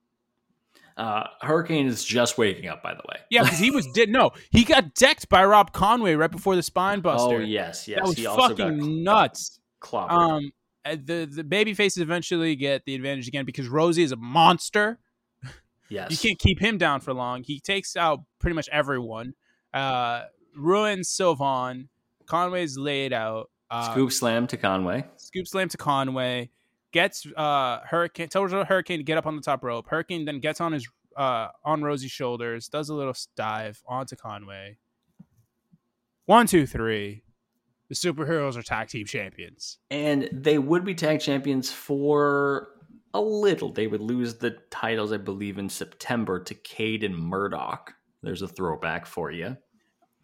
[SPEAKER 1] Uh, Hurricane is just waking up, by the way.
[SPEAKER 2] Yeah, because he was did no, he got decked by Rob Conway right before the spine buster.
[SPEAKER 1] Oh yes, yes.
[SPEAKER 2] that was
[SPEAKER 1] he
[SPEAKER 2] fucking nuts.
[SPEAKER 1] clobbered.
[SPEAKER 2] Um, uh, the the baby faces eventually get the advantage again because Rosey is a monster.
[SPEAKER 1] yes,
[SPEAKER 2] You can't keep him down for long. He takes out pretty much everyone. Uh, ruins Sylvain. Conway's laid out. Uh,
[SPEAKER 1] Scoop slam to Conway.
[SPEAKER 2] Scoop slam to Conway. Gets uh Hurricane tells Hurricane to get up on the top rope. Hurricane then gets on his uh on Rosey's shoulders, does a little dive onto Conway. One, two, three. The superheroes are tag team champions.
[SPEAKER 1] And they would be tag champions for a little. They would lose the titles, I believe, in September to Cade and Murdoch. There's a throwback for you.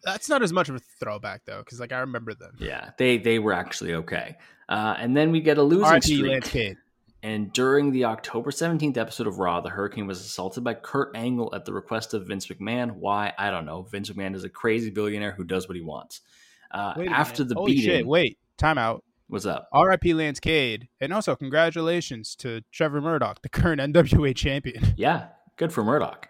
[SPEAKER 2] That's not as much of a throwback though, because like I remember them.
[SPEAKER 1] Yeah, they they were actually okay. Uh, and then we get a losing
[SPEAKER 2] R.I.P.
[SPEAKER 1] streak.
[SPEAKER 2] Lance Cade.
[SPEAKER 1] And during the October 17th episode of Raw, the Hurricane was assaulted by Kurt Angle at the request of Vince McMahon. Why? I don't know. Vince McMahon is a crazy billionaire who does what he wants. Uh, after
[SPEAKER 2] minute.
[SPEAKER 1] the
[SPEAKER 2] Holy
[SPEAKER 1] beating,
[SPEAKER 2] shit, wait, timeout.
[SPEAKER 1] what's up?
[SPEAKER 2] R.I.P. Lance Cade, and also congratulations to Trevor Murdoch, the current NWA champion.
[SPEAKER 1] Yeah, good for Murdoch.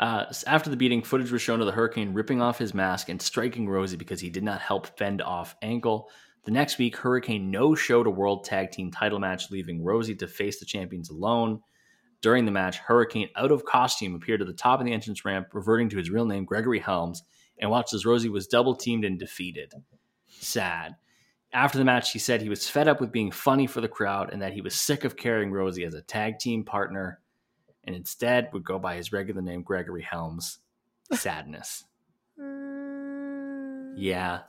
[SPEAKER 1] Uh, after the beating, footage was shown of the Hurricane ripping off his mask and striking Rosey because he did not help fend off Angle. The next week, Hurricane no showed a World Tag Team title match, leaving Rosey to face the champions alone. During the match, Hurricane, out of costume, appeared at the top of the entrance ramp, reverting to his real name, Gregory Helms, and watched as Rosey was double teamed and defeated. Sad. After the match, he said he was fed up with being funny for the crowd and that he was sick of carrying Rosey as a tag team partner and instead would go by his regular name, Gregory Helms. Sadness. yeah.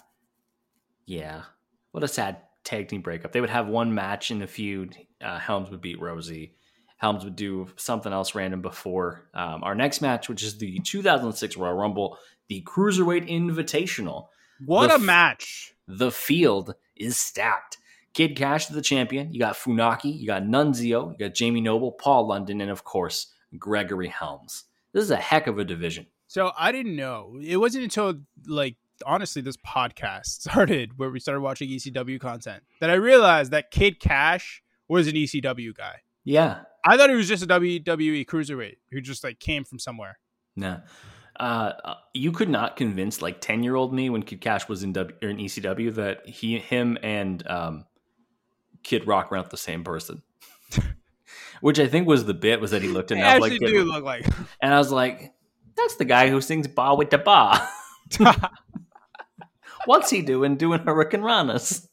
[SPEAKER 1] Yeah. What a sad tag team breakup. They would have one match in the feud. Uh, Helms would beat Rosey. Helms would do something else random before um, our next match, which is the 2006 Royal Rumble, the Cruiserweight Invitational.
[SPEAKER 2] What
[SPEAKER 1] The
[SPEAKER 2] a
[SPEAKER 1] f-
[SPEAKER 2] match!
[SPEAKER 1] The field is stacked. Kid Kash is the champion. You got Funaki, you got Nunzio, you got Jamie Noble, Paul London, and of course, Gregory Helms. This is a heck of a division.
[SPEAKER 2] So I didn't know. It wasn't until like honestly this podcast started where we started watching ECW content that I realized that Kid Kash was an ECW guy.
[SPEAKER 1] Yeah.
[SPEAKER 2] I thought he was just a WWE cruiserweight who just like came from somewhere.
[SPEAKER 1] No. Uh, uh, you could not convince like 10 year old me when Kid Kash was in, w, or in ECW that he, him and um, Kid Rock were not the same person. Which I think was the bit was that he looked enough like Kid
[SPEAKER 2] do
[SPEAKER 1] Rock.
[SPEAKER 2] look like.
[SPEAKER 1] And I was like, that's the guy who sings Ba with the Ba. What's he doing doing hurricanranas?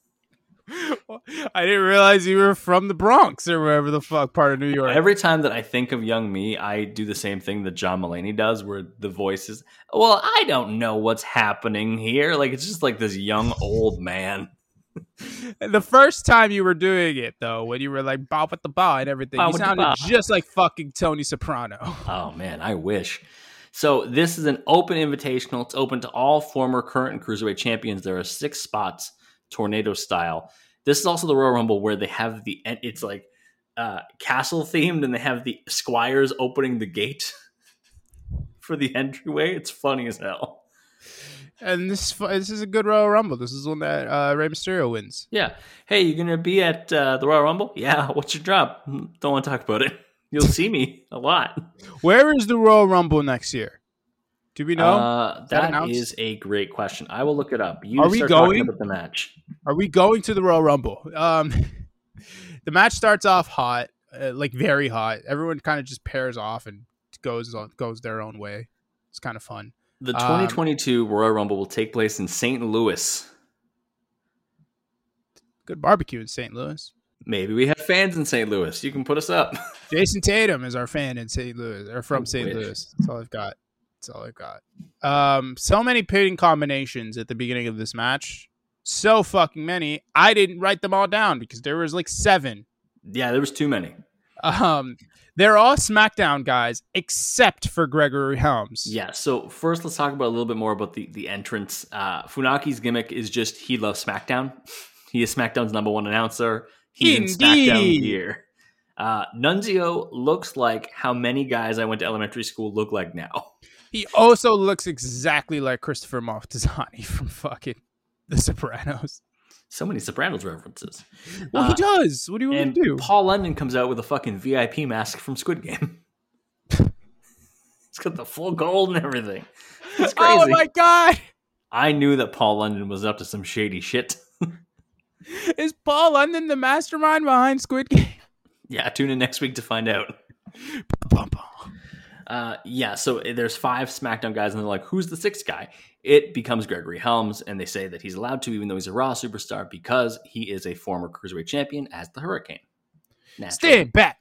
[SPEAKER 2] I didn't realize you were from the Bronx or wherever the fuck part of New York.
[SPEAKER 1] Every time that I think of young me, I do the same thing that John Mulaney does, where the voice is, well, I don't know what's happening here. Like, it's just like this young old man.
[SPEAKER 2] the first time you were doing it though, when you were like bow with the bow and everything,
[SPEAKER 1] Bow
[SPEAKER 2] you sounded just like fucking Tony Soprano.
[SPEAKER 1] Oh, man, I wish. So, this is an open invitational. It's open to all former, current, and cruiserweight champions. There are six spots, tornado style. This is also the Royal Rumble where they have the, it's like uh, castle themed and they have the squires opening the gate for the entryway. It's funny as hell.
[SPEAKER 2] And this this is a good Royal Rumble. This is one that uh, Rey Mysterio wins.
[SPEAKER 1] Yeah. Hey, you're gonna be at uh, the Royal Rumble? Yeah. What's your job? Don't want to talk about it. You'll see me a lot.
[SPEAKER 2] Where is the Royal Rumble next year? Do we know?
[SPEAKER 1] Uh,
[SPEAKER 2] Is that
[SPEAKER 1] that is a great question. I will look it up. You
[SPEAKER 2] Are we going?
[SPEAKER 1] about the match?
[SPEAKER 2] Are we going to the Royal Rumble? Um, the match starts off hot, uh, like very hot. Everyone kind of just pairs off and goes goes their own way. It's kind of fun.
[SPEAKER 1] The
[SPEAKER 2] Um,
[SPEAKER 1] 2022 Royal Rumble will take place in St. Louis.
[SPEAKER 2] Good barbecue in St. Louis.
[SPEAKER 1] Maybe we have fans in St. Louis. You can put us up.
[SPEAKER 2] Jayson Tatum is our fan in St. Louis, or from St. Louis. That's all I've got. That's all I've got. Um, so many pitting combinations at the beginning of this match. So fucking many. I didn't write them all down because there was like seven.
[SPEAKER 1] Yeah, there was too many.
[SPEAKER 2] Um, they're all SmackDown guys except for Gregory Helms.
[SPEAKER 1] Yeah. So first, let's talk about a little bit more about the the entrance. Uh, Funaki's gimmick is just he loves SmackDown. He is SmackDown's number one announcer. He's in SmackDown
[SPEAKER 2] Indeed.
[SPEAKER 1] gear. Uh, Nunzio looks like how many guys I went to elementary school look like now.
[SPEAKER 2] He also looks exactly like Christopher Moltisanti from fucking The Sopranos.
[SPEAKER 1] So many Sopranos references.
[SPEAKER 2] Well,
[SPEAKER 1] Uh,
[SPEAKER 2] he does. What do you want to do?
[SPEAKER 1] Paul London comes out with a fucking VIP mask from Squid Game. it's got the full gold and everything. It's crazy.
[SPEAKER 2] Oh my god!
[SPEAKER 1] I knew that Paul London was up to some shady shit.
[SPEAKER 2] Is Paul London the mastermind behind Squid Game?
[SPEAKER 1] yeah, tune in next week to find out. Uh, yeah, so there's five SmackDown guys, and they're like, "Who's the sixth guy?" It becomes Gregory Helms, and they say that he's allowed to, even though he's a Raw superstar, because he is a former cruiserweight champion as the Hurricane. Naturally.
[SPEAKER 2] Stand back.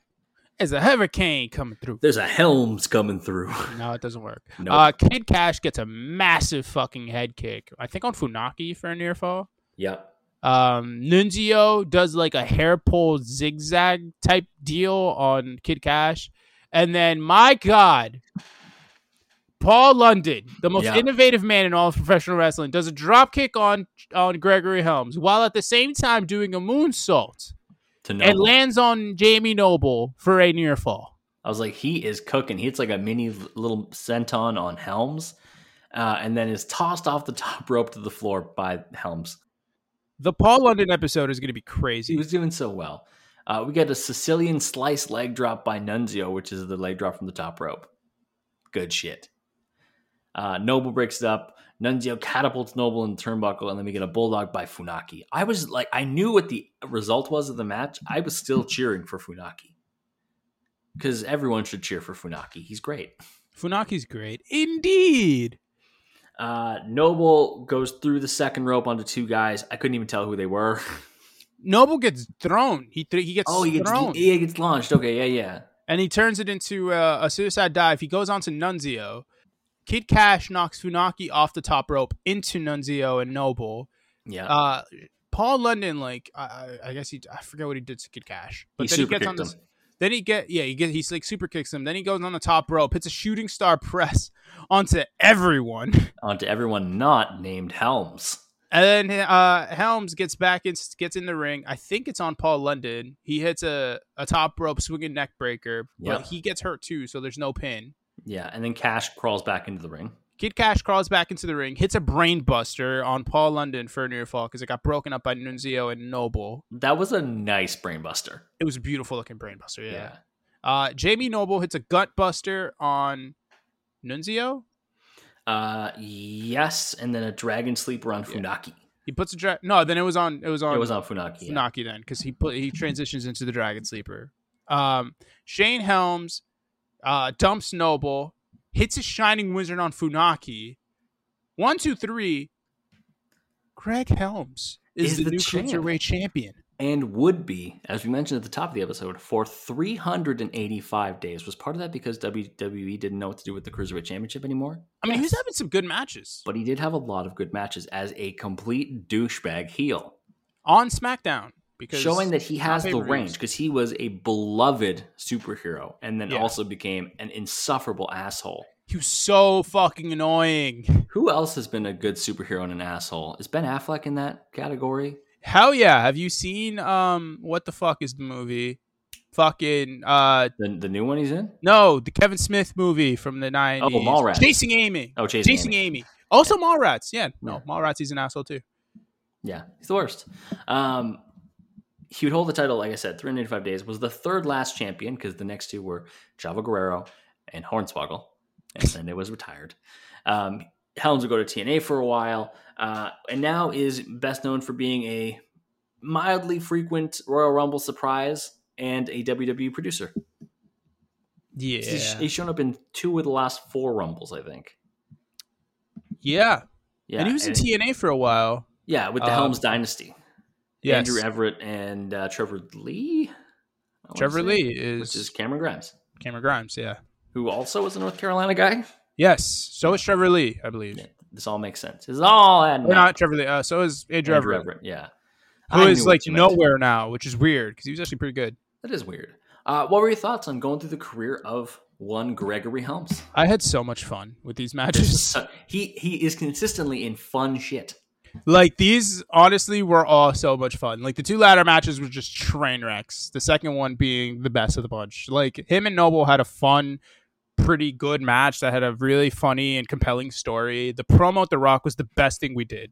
[SPEAKER 2] There's a hurricane coming through.
[SPEAKER 1] There's a Helms coming through.
[SPEAKER 2] No, it doesn't work.
[SPEAKER 1] Nope.
[SPEAKER 2] Uh, Kid Kash gets a massive fucking head kick. I think on Funaki for a near fall.
[SPEAKER 1] yep.
[SPEAKER 2] Um, Nunzio does like a hair pull zigzag type deal on Kid Kash. And then, my God, Paul London, the most
[SPEAKER 1] Yeah.
[SPEAKER 2] innovative man in all of professional wrestling, does a drop kick on, on Gregory Helms while at the same time doing a moonsault
[SPEAKER 1] To
[SPEAKER 2] and lands on Jamie Noble for a near fall.
[SPEAKER 1] I was like, he is cooking. He hits like a mini little senton on Helms, uh, and then is tossed off the top rope to the floor by Helms.
[SPEAKER 2] The Paul London episode is going to be crazy.
[SPEAKER 1] He was doing so well. Uh, we get a Sicilian slice leg drop by Nunzio, which is the leg drop from the top rope. Good shit. Uh, Noble breaks it up. Nunzio catapults Noble in the turnbuckle, and then we get a bulldog by Funaki. I was like, I knew what the result was of the match. I was still cheering for Funaki because everyone should cheer for Funaki. He's great.
[SPEAKER 2] Funaki's great. Indeed.
[SPEAKER 1] Uh, Noble goes through the second rope onto two guys. I couldn't even tell who they were.
[SPEAKER 2] Noble gets thrown. He th- he gets
[SPEAKER 1] oh, he gets,
[SPEAKER 2] thrown.
[SPEAKER 1] he, gets launched. Okay, yeah, yeah.
[SPEAKER 2] and he turns it into uh, a suicide dive. He goes on to Nunzio. Kid Kash knocks Funaki off the top rope into Nunzio and Noble.
[SPEAKER 1] Yeah.
[SPEAKER 2] Uh, Paul London, like I, I I guess he, I forget what he did to Kid Kash, but
[SPEAKER 1] He
[SPEAKER 2] then he gets on this.
[SPEAKER 1] him.
[SPEAKER 2] Then he get yeah he get he's like super kicks him. Then he goes on the top rope, hits a shooting star press onto everyone,
[SPEAKER 1] onto everyone not named Helms.
[SPEAKER 2] And then uh, Helms gets back and gets in the ring. I think it's on Paul London. He hits a, a top rope swinging neckbreaker, but
[SPEAKER 1] Yep.
[SPEAKER 2] he gets hurt too, so there's no pin.
[SPEAKER 1] Yeah, and then Kash crawls back into the ring.
[SPEAKER 2] Kid Kash crawls back into the ring, hits a brain buster on Paul London for a near fall because it got broken up by Nunzio and Noble.
[SPEAKER 1] That was a nice brainbuster.
[SPEAKER 2] It was a beautiful looking brain buster, yeah.
[SPEAKER 1] Yeah.
[SPEAKER 2] Uh, Jamie Noble hits a gut buster on Nunzio.
[SPEAKER 1] Uh, yes, and then a dragon sleeper on Funaki.
[SPEAKER 2] He puts a dra- no. Then it was on. It was on.
[SPEAKER 1] It was on Funaki. yeah.
[SPEAKER 2] Funaki then because he put he transitions into the Dragon Sleeper. Um, Shane Helms uh, dumps Noble, hits a Shining Wizard on Funaki. One, two, three. Greg Helms is,
[SPEAKER 1] Is
[SPEAKER 2] the,
[SPEAKER 1] the
[SPEAKER 2] new
[SPEAKER 1] champ.
[SPEAKER 2] cruiserweight champion.
[SPEAKER 1] And would be, as we mentioned at the top of the episode, for 385 days. Was part of that because WWE didn't know what to do with the Cruiserweight Championship anymore?
[SPEAKER 2] I mean, he was having some good matches
[SPEAKER 1] But he did have a lot of good matches as a complete douchebag heel.
[SPEAKER 2] on SmackDown because
[SPEAKER 1] showing that he has the range because he was a beloved superhero and then
[SPEAKER 2] Yeah.
[SPEAKER 1] also became an insufferable asshole.
[SPEAKER 2] He was so fucking annoying.
[SPEAKER 1] Who else has been a good superhero and an asshole? Is Ben Affleck in that category?
[SPEAKER 2] Hell yeah! Have you seen um what the fuck is the movie? Fucking uh
[SPEAKER 1] The, the new one he's in?
[SPEAKER 2] no, the Kevin Smith movie from the nineties.
[SPEAKER 1] Oh, Mallrats.
[SPEAKER 2] Chasing Amy.
[SPEAKER 1] Oh, Chasing
[SPEAKER 2] Chasing
[SPEAKER 1] Amy.
[SPEAKER 2] Amy. Also Mallrats. Yeah, no,
[SPEAKER 1] Yeah.
[SPEAKER 2] Mallrats. He's an asshole too.
[SPEAKER 1] Yeah, he's the worst. Um, he would hold the title, like I said, 385 days. Was the third last champion because the next two were Chavo Guerrero and Hornswoggle, and then it was retired. Um, Helms would go to TNA for a while, uh, and now is best known for being a mildly frequent Royal Rumble surprise and a WWE producer.
[SPEAKER 2] Yeah,
[SPEAKER 1] He's, he's shown up in two of the last four Rumbles, I think.
[SPEAKER 2] yeah.
[SPEAKER 1] Yeah,
[SPEAKER 2] and he was in
[SPEAKER 1] and-
[SPEAKER 2] TNA for a while.
[SPEAKER 1] Yeah, with the
[SPEAKER 2] Um,
[SPEAKER 1] Helms Dynasty.
[SPEAKER 2] Yes.
[SPEAKER 1] Andrew Everett and uh, Trevor Lee.
[SPEAKER 2] Trevor
[SPEAKER 1] say,
[SPEAKER 2] Lee is,
[SPEAKER 1] which is Cameron Grimes,
[SPEAKER 2] Cameron Grimes. Yeah.
[SPEAKER 1] who also was a North Carolina guy.
[SPEAKER 2] Yes. So is Trevor Lee, I believe.
[SPEAKER 1] Yeah, this all makes sense. This is all adding
[SPEAKER 2] Or not Trevor Lee. Uh, so is Andrew,
[SPEAKER 1] Andrew
[SPEAKER 2] Everett,
[SPEAKER 1] Everett. Yeah,
[SPEAKER 2] who
[SPEAKER 1] I
[SPEAKER 2] is like
[SPEAKER 1] you meant.
[SPEAKER 2] nowhere now, which is weird because he was actually pretty good.
[SPEAKER 1] That is weird. Uh, what were your thoughts on going through the career of one Gregory Helms?
[SPEAKER 2] I had so much fun with these matches.
[SPEAKER 1] so- he he is consistently in fun shit.
[SPEAKER 2] like these, honestly, were all so much fun. Like the two ladder matches were just train wrecks. The second one being the best of the bunch. Like him and Noble had a fun, pretty good match that had a really funny and compelling story. The promo at The Rock was the best thing we did.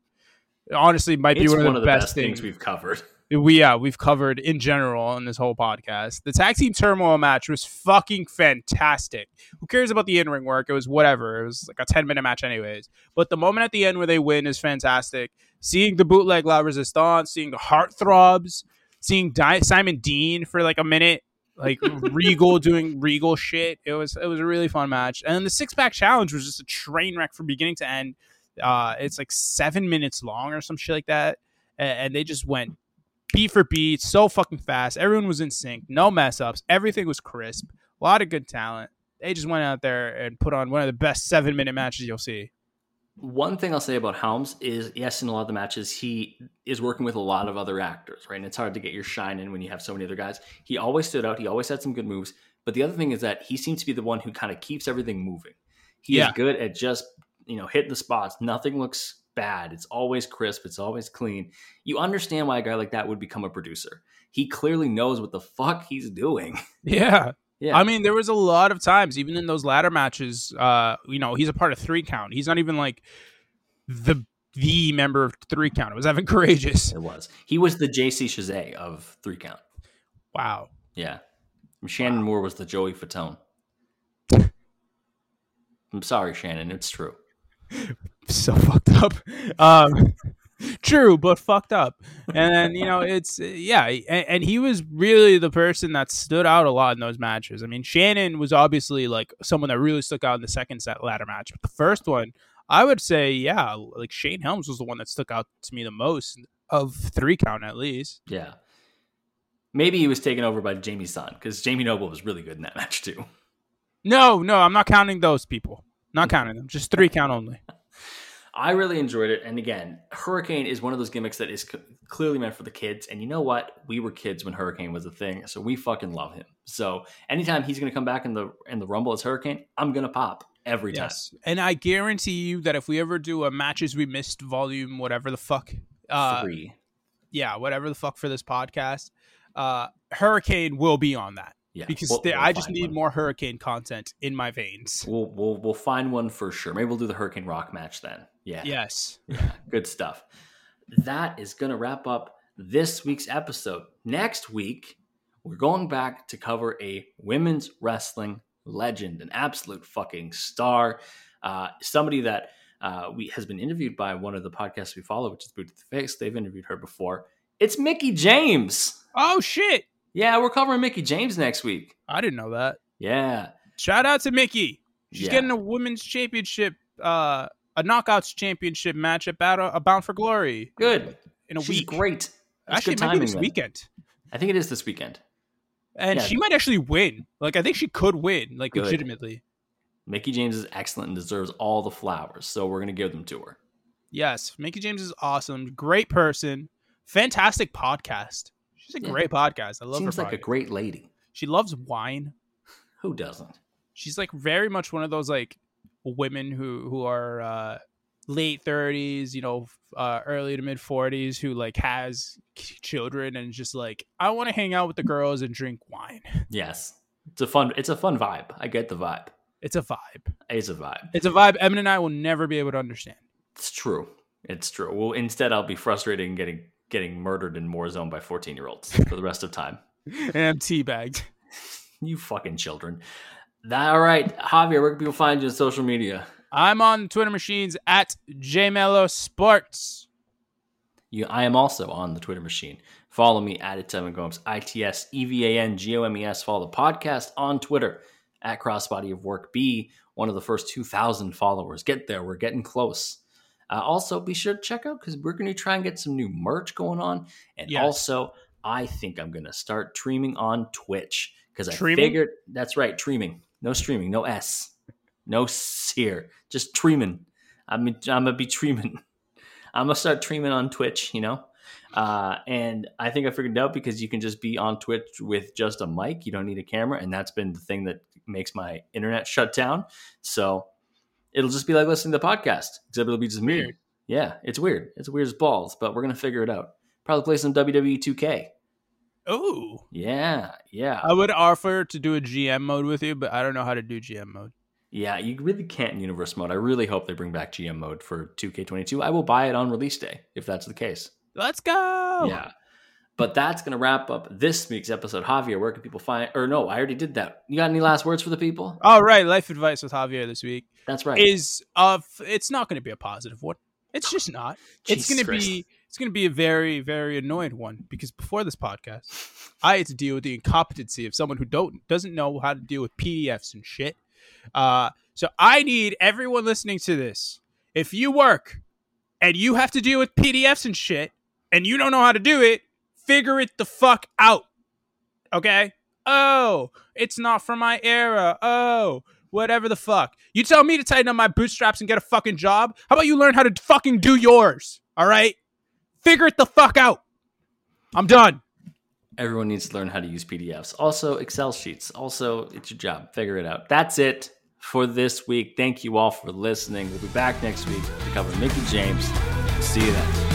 [SPEAKER 2] Honestly, might be
[SPEAKER 1] It's
[SPEAKER 2] one of the, best,
[SPEAKER 1] things
[SPEAKER 2] things
[SPEAKER 1] we've covered.
[SPEAKER 2] we yeah we've covered in general on this whole podcast. The tag team turmoil match was fucking fantastic. Who cares about the in ring work? It was whatever. It was like a ten minute match anyways. But the moment at the end where they win is fantastic. Seeing the bootleg La Resistance, seeing the heartthrobs, seeing Di- Simon Dean for like a minute like Regal doing Regal shit. It was it was a really fun match. And then the six pack challenge was just a train wreck from beginning to end. Uh, it's like seven minutes long or some shit like that, and, and they just went beat for beat, so fucking fast. Everyone was in sync, no mess ups. Everything was crisp. A lot of good talent. They just went out there and put on one of the best seven minute matches you'll see.
[SPEAKER 1] One thing I'll say about Helms is yes, in a lot of the matches, he is working with a lot of other actors, right? And it's hard to get your shine in when you have so many other guys. He always stood out. He always had some good moves. But the other thing is that he seems to be the one who kind of keeps everything moving. He
[SPEAKER 2] Yeah.
[SPEAKER 1] is good at just, you know, hitting the spots. Nothing looks bad. It's always crisp. It's always clean. You understand why a guy like that would become a producer. He clearly knows what the fuck he's doing.
[SPEAKER 2] Yeah.
[SPEAKER 1] Yeah.
[SPEAKER 2] I mean, there was a lot of times, even in those ladder matches, uh, you know, he's a part of three count. He's not even like the the member of three count. It was Evan Karagias.
[SPEAKER 1] It was. He was the JC Chasez of three count.
[SPEAKER 2] Wow.
[SPEAKER 1] Yeah. Shannon Moore was the Joey Fatone. I'm sorry, Shannon. It's true.
[SPEAKER 2] So fucked up. Um, true, but fucked up. And then, you know, it's, yeah. And, and he was really the person that stood out a lot in those matches. I mean, Shannon was obviously like someone that really stuck out in the second set ladder match. But the first one, I would say, yeah, like Shane Helms was the one that stuck out to me the most of three count at least.
[SPEAKER 1] Yeah. Maybe he was taken over by Jamie San because Jamie Noble was really good in that match too.
[SPEAKER 2] No, no, I'm not counting those people. Not counting them. Just three count only.
[SPEAKER 1] I really enjoyed it. And again, Hurricane is one of those gimmicks that is c- clearly meant for the kids. And you know what? We were kids when Hurricane was a thing, so we fucking love him. So anytime he's going to come back in the in the Rumble as Hurricane, I'm going to pop every time.
[SPEAKER 2] And I guarantee you that if we ever do a matches we missed volume, whatever the fuck, uh,
[SPEAKER 1] Three.
[SPEAKER 2] yeah, whatever the fuck for this podcast, uh, Hurricane will be on that.
[SPEAKER 1] Yeah,
[SPEAKER 2] because
[SPEAKER 1] we'll-
[SPEAKER 2] they-
[SPEAKER 1] we'll
[SPEAKER 2] I just need
[SPEAKER 1] one.
[SPEAKER 2] more Hurricane content in my veins.
[SPEAKER 1] We'll we'll we'll find one for sure. Maybe we'll do the Hurricane Rock match then. Yeah.
[SPEAKER 2] Yes.
[SPEAKER 1] Yeah. Good stuff. That is going to wrap up this week's episode. Next week, we're going back to cover a women's wrestling legend, an absolute fucking star, uh, somebody that uh, we has been interviewed by one of the podcasts we follow, which is Boot to the Face. They've interviewed her before. It's Mickie James.
[SPEAKER 2] Oh shit!
[SPEAKER 1] Yeah, we're covering Mickie James next week.
[SPEAKER 2] I didn't know that.
[SPEAKER 1] Yeah.
[SPEAKER 2] Shout out to Mickie. She's
[SPEAKER 1] Yeah.
[SPEAKER 2] getting a women's championship, uh, a knockouts championship match at Battle uh, Bound for Glory.
[SPEAKER 1] Good.
[SPEAKER 2] In a
[SPEAKER 1] She's
[SPEAKER 2] week.
[SPEAKER 1] great. That's
[SPEAKER 2] Actually,
[SPEAKER 1] good
[SPEAKER 2] it might be
[SPEAKER 1] timing
[SPEAKER 2] this
[SPEAKER 1] then.
[SPEAKER 2] weekend.
[SPEAKER 1] I think it is this weekend.
[SPEAKER 2] And
[SPEAKER 1] Yeah.
[SPEAKER 2] she might actually win. Like I think she could win, like
[SPEAKER 1] Good.
[SPEAKER 2] legitimately.
[SPEAKER 1] Mickie James is excellent and deserves all the flowers, so we're going to give them to her.
[SPEAKER 2] Yes, Mickie James is awesome. Great person. Fantastic podcast. She's a
[SPEAKER 1] Yeah.
[SPEAKER 2] great podcast. I love her.
[SPEAKER 1] Seems
[SPEAKER 2] her.
[SPEAKER 1] like a great lady.
[SPEAKER 2] She loves wine.
[SPEAKER 1] Who doesn't?
[SPEAKER 2] She's like very much one of those like women who who are uh late 30s, you know, uh early to mid 40s who like has children and just like I want to hang out with the girls and drink wine.
[SPEAKER 1] Yes. It's a fun it's a fun vibe. I get the vibe.
[SPEAKER 2] It's a vibe.
[SPEAKER 1] It's a vibe.
[SPEAKER 2] It's a vibe Evan and I will never be able to understand.
[SPEAKER 1] It's true. It's true. Well, instead I'll be frustrated and getting getting murdered in Warzone by 14-year-olds for the rest of time.
[SPEAKER 2] And I'm teabagged.
[SPEAKER 1] You fucking children. That, all right, Javier, where can people find you on social media?
[SPEAKER 2] I'm on Twitter machines at JMelo Sports.
[SPEAKER 1] You, I am also on the Twitter machine. Follow me at It's Evan Gomes, I T S E V A N G O M E S. Follow the podcast on Twitter at Crossbody of Work. Be one of the first 2,000 followers. Get there. We're getting close. Uh, also, be sure to check out because we're going to try and get some new merch going on. And
[SPEAKER 2] Yes.
[SPEAKER 1] also, I think I'm going to start streaming on Twitch because I figured that's right, streaming. No streaming, no S. No S here. Just streaming. I'm, I'm going to be streaming. I'm gonna start streaming on Twitch, you know. Uh, and I think I figured it out because you can just be on Twitch with just a mic. You don't need a camera, and that's been the thing that makes my internet shut down. So it'll just be like listening to the podcast, except it'll be just me.
[SPEAKER 2] Weird.
[SPEAKER 1] Yeah, it's weird. It's weird as balls, but we're gonna figure it out. Probably play some WWE 2K.
[SPEAKER 2] Oh.
[SPEAKER 1] Yeah, yeah,
[SPEAKER 2] I would offer to do a GM mode with you, but I don't know how to do GM mode.
[SPEAKER 1] yeah. You really can't in universe mode. I really hope they bring back GM mode for 2K22. I will buy it on release day if that's the case.
[SPEAKER 2] Let's go.
[SPEAKER 1] Yeah. But that's going to wrap up this week's episode. Javier, where can people find? Or no, I already did that. You got any last words for the people?
[SPEAKER 2] All right, life advice with Javier this week
[SPEAKER 1] That's right.
[SPEAKER 2] is uh f- it's not going to be a positive one. It's just not. it's going to be it's going to be a very, very annoyed one because before this podcast, I had to deal with the incompetency of someone who don't doesn't know how to deal with PDFs and shit. Uh, so I need everyone listening to this. If you work and you have to deal with PDFs and shit, and you don't know how to do it, figure it the fuck out. Okay? Oh, it's not for my era. Oh, whatever the fuck. You tell me to tighten up my bootstraps and get a fucking job. How about you learn how to fucking do yours? All right? Figure it the fuck out. I'm done.
[SPEAKER 1] Everyone needs to learn how to use PDFs. Also, Excel sheets. Also, it's your job. Figure it out. That's it for this week. Thank you all for listening. We'll be back next week to cover Mickie James. See you then.